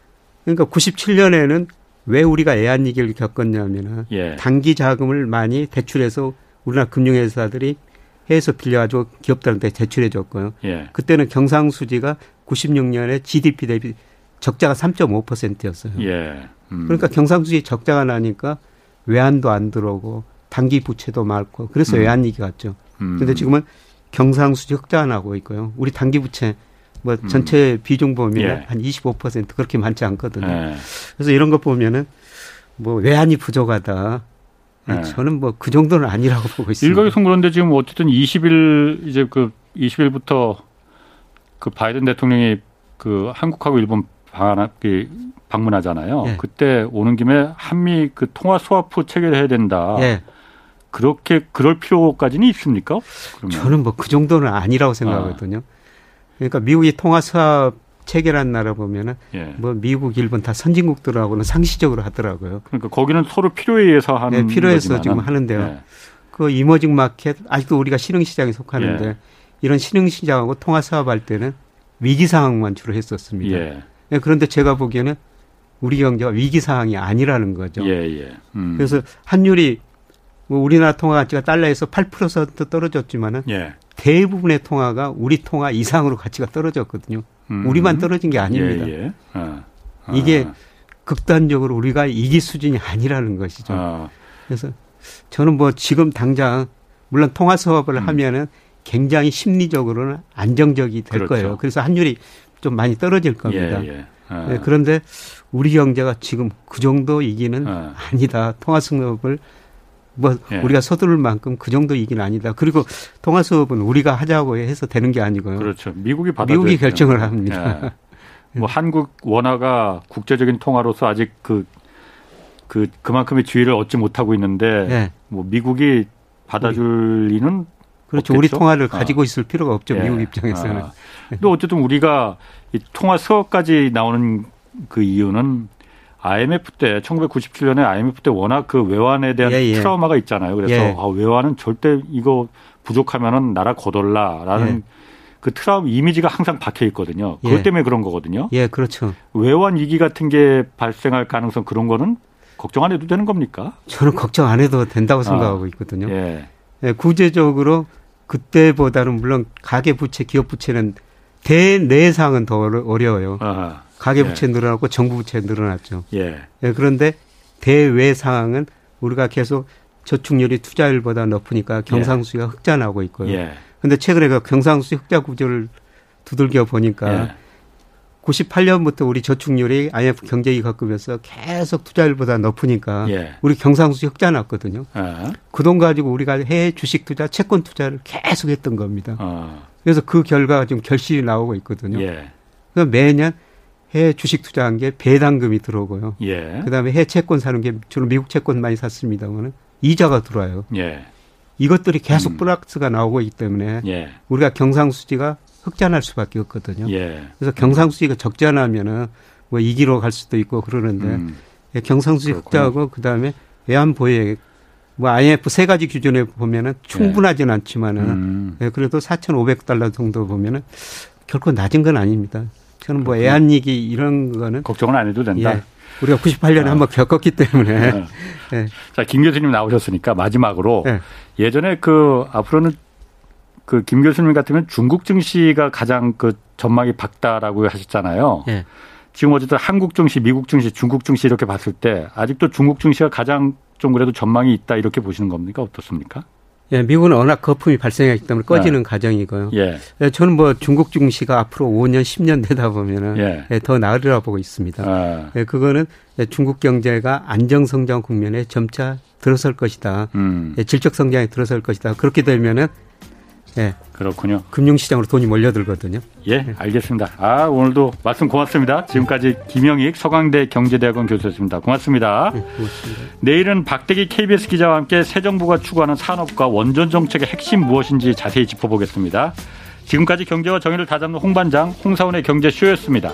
그러니까 97년에는 왜 우리가 애한위기를 겪었냐면은 예. 단기 자금을 많이 대출해서 우리나라 금융회사들이 해서 빌려가지고 기업들한테 대출해 줬고요. 예. 그때는 경상수지가 96년에 GDP 대비 적자가 3.5%였어요. 예. 음. 그러니까 경상수지 적자가 나니까 외환도 안 들어오고 단기 부채도 많고 그래서 음. 외환위기 갔죠. 음. 근데 지금은 경상수지 흑자 나고 있고요. 우리 단기 부채 뭐 음. 전체 음. 비중 보면 예. 한25% 그렇게 많지 않거든요. 예. 그래서 이런 거 보면은 뭐 외환이 부족하다. 예. 저는 뭐 그 정도는 아니라고 보고 있습니다. 일각에서 그런데 지금 어쨌든 20일 이제 그 20일부터 그 바이든 대통령이 그 한국하고 일본 방문하잖아요. 예. 그때 오는 김에 한미 그 통화 스와프 체결해야 된다. 예. 그렇게 그럴 필요까지는 있습니까? 그러면. 저는 뭐 그 정도는 아니라고 생각하거든요. 아. 그러니까 미국이 통화 스와프 체결한 나라 보면은 예. 뭐 미국, 일본 다 선진국들하고는 상시적으로 하더라고요. 그러니까 거기는 서로 필요에 의해서 하는 네, 필요해서 지금 하는데요. 예. 그 emerging market 아직도 우리가 신흥 시장에 속하는데 예. 이런 신흥 시장하고 통화 사업할 때는 위기 상황만 주로 했었습니다. 예. 네, 그런데 제가 보기에는 우리 경제가 위기 상황이 아니라는 거죠. 예, 예. 음. 그래서 환율이 뭐 우리나라 통화 가치가 달러에서 8% 떨어졌지만은 예. 대부분의 통화가 우리 통화 이상으로 가치가 떨어졌거든요. 음. 우리만 떨어진 게 아닙니다. 예, 예. 아. 아. 이게 극단적으로 우리가 이기 수준이 아니라는 것이죠. 아. 그래서 저는 뭐 지금 당장 물론 통화 수업을 음. 하면은 굉장히 심리적으로는 안정적이 될 그렇죠. 거예요. 그래서 환율이 좀 많이 떨어질 겁니다. 예, 예. 아. 네, 그런데 우리 경제가 지금 그 정도 이기는 아. 아니다. 통화 수업을 뭐 예. 우리가 서두를 만큼 그 정도 이기는 아니다. 그리고 통화 수업은 우리가 하자고 해서 되는 게 아니고요. 그렇죠. 미국이 받아 미국이 결정을 합니다. 예. 뭐 한국 원화가 국제적인 통화로서 아직 그, 그, 그만큼의 지위를 얻지 못하고 있는데 예. 뭐 미국이 받아줄 리는 그렇죠. 없겠죠? 우리 통화를 아. 가지고 있을 필요가 없죠. 예. 미국 입장에서는. 아. 근데 어쨌든 우리가 이 통화 수업까지 나오는 그 이유는 IMF 때 1997년에 IMF 때 워낙 그 외환에 대한 예, 예. 트라우마가 있잖아요. 그래서 예. 아, 외환은 절대 이거 부족하면은 나라 거덜라라는 예. 그 트라우마 이미지가 항상 박혀 있거든요. 그것 예. 때문에 그런 거거든요. 예, 그렇죠. 외환 위기 같은 게 발생할 가능성 그런 거는 걱정 안 해도 되는 겁니까? 저는 걱정 안 해도 된다고 생각하고 아, 있거든요. 예. 예, 구체적으로 그때보다는 물론 가계 부채, 기업 부채는 대내상은 더 어려워요. 아하. 가계 부채 예. 늘어났고 정부 부채 늘어났죠. 예. 예. 그런데 대외 상황은 우리가 계속 저축률이 투자율보다 높으니까 경상수지가 예. 흑자 나고 있고요. 예. 근데 최근에 그 경상수지 흑자 구조를 두들겨 보니까 예. 98년부터 우리 저축률이 IMF 경제위 겪으면서 계속 투자율보다 높으니까 예. 우리 경상수지 흑자 났거든요. 예. 그돈 가지고 우리가 해외 주식 투자, 채권 투자를 계속 했던 겁니다. 어. 그래서 그 결과가 지금 결실이 나오고 있거든요. 예. 그래서 매년 해외 주식 투자한 게 배당금이 들어오고요. 예. 그다음에 해외 채권 사는 게 주로 미국 채권 많이 샀습니다만은 이자가 들어와요. 예. 이것들이 계속 음. 플락스가 나오고 있기 때문에 예. 우리가 경상수지가 흑자날 수밖에 없거든요. 예. 그래서 경상수지가 적자 나면은 뭐 이기로 갈 수도 있고 그러는데 음. 예, 경상수지 흑자하고 그다음에 외환 보유액 뭐 IMF 세 가지 기준에 보면은 충분하진 예. 않지만은 음. 예, 그래도 4,500달러 정도 보면은 결코 낮은 건 아닙니다. 저는 뭐 애한이기 이런 거는 걱정은 안 해도 된다. 예. 우리가 98년에 어. 한번 겪었기 때문에. 네. 네. 자, 김 교수님 나오셨으니까 마지막으로 네. 예전에 그 앞으로는 그 김 교수님 같으면 중국 증시가 가장 그 전망이 밝다라고 하셨잖아요. 지금 어쨌든 한국 증시, 미국 증시, 중국 증시 이렇게 봤을 때 아직도 중국 증시가 가장 좀 그래도 전망이 있다 이렇게 보시는 겁니까? 어떻습니까? 예, 미국은 워낙 거품이 발생했기 때문에 꺼지는 네. 과정이고요. 예. 예. 저는 뭐 중국 증시가 앞으로 5년, 10년 되다 보면은 예. 예, 더 나으리라 보고 있습니다. 아. 예, 그거는 중국 경제가 안정 성장 국면에 점차 들어설 것이다. 음. 예, 질적 성장에 들어설 것이다. 그렇게 되면은 예. 그렇군요. 금융시장으로 돈이 몰려들거든요. 예, 알겠습니다. 아, 오늘도 말씀 고맙습니다. 지금까지 김영익 서강대 경제대학원 교수였습니다. 고맙습니다. 네, 고맙습니다. 내일은 박대기 KBS 기자와 함께 새 정부가 추구하는 산업과 원전 정책의 핵심 무엇인지 자세히 짚어보겠습니다. 지금까지 경제와 정의를 다잡는 홍반장 홍사원의 경제쇼였습니다.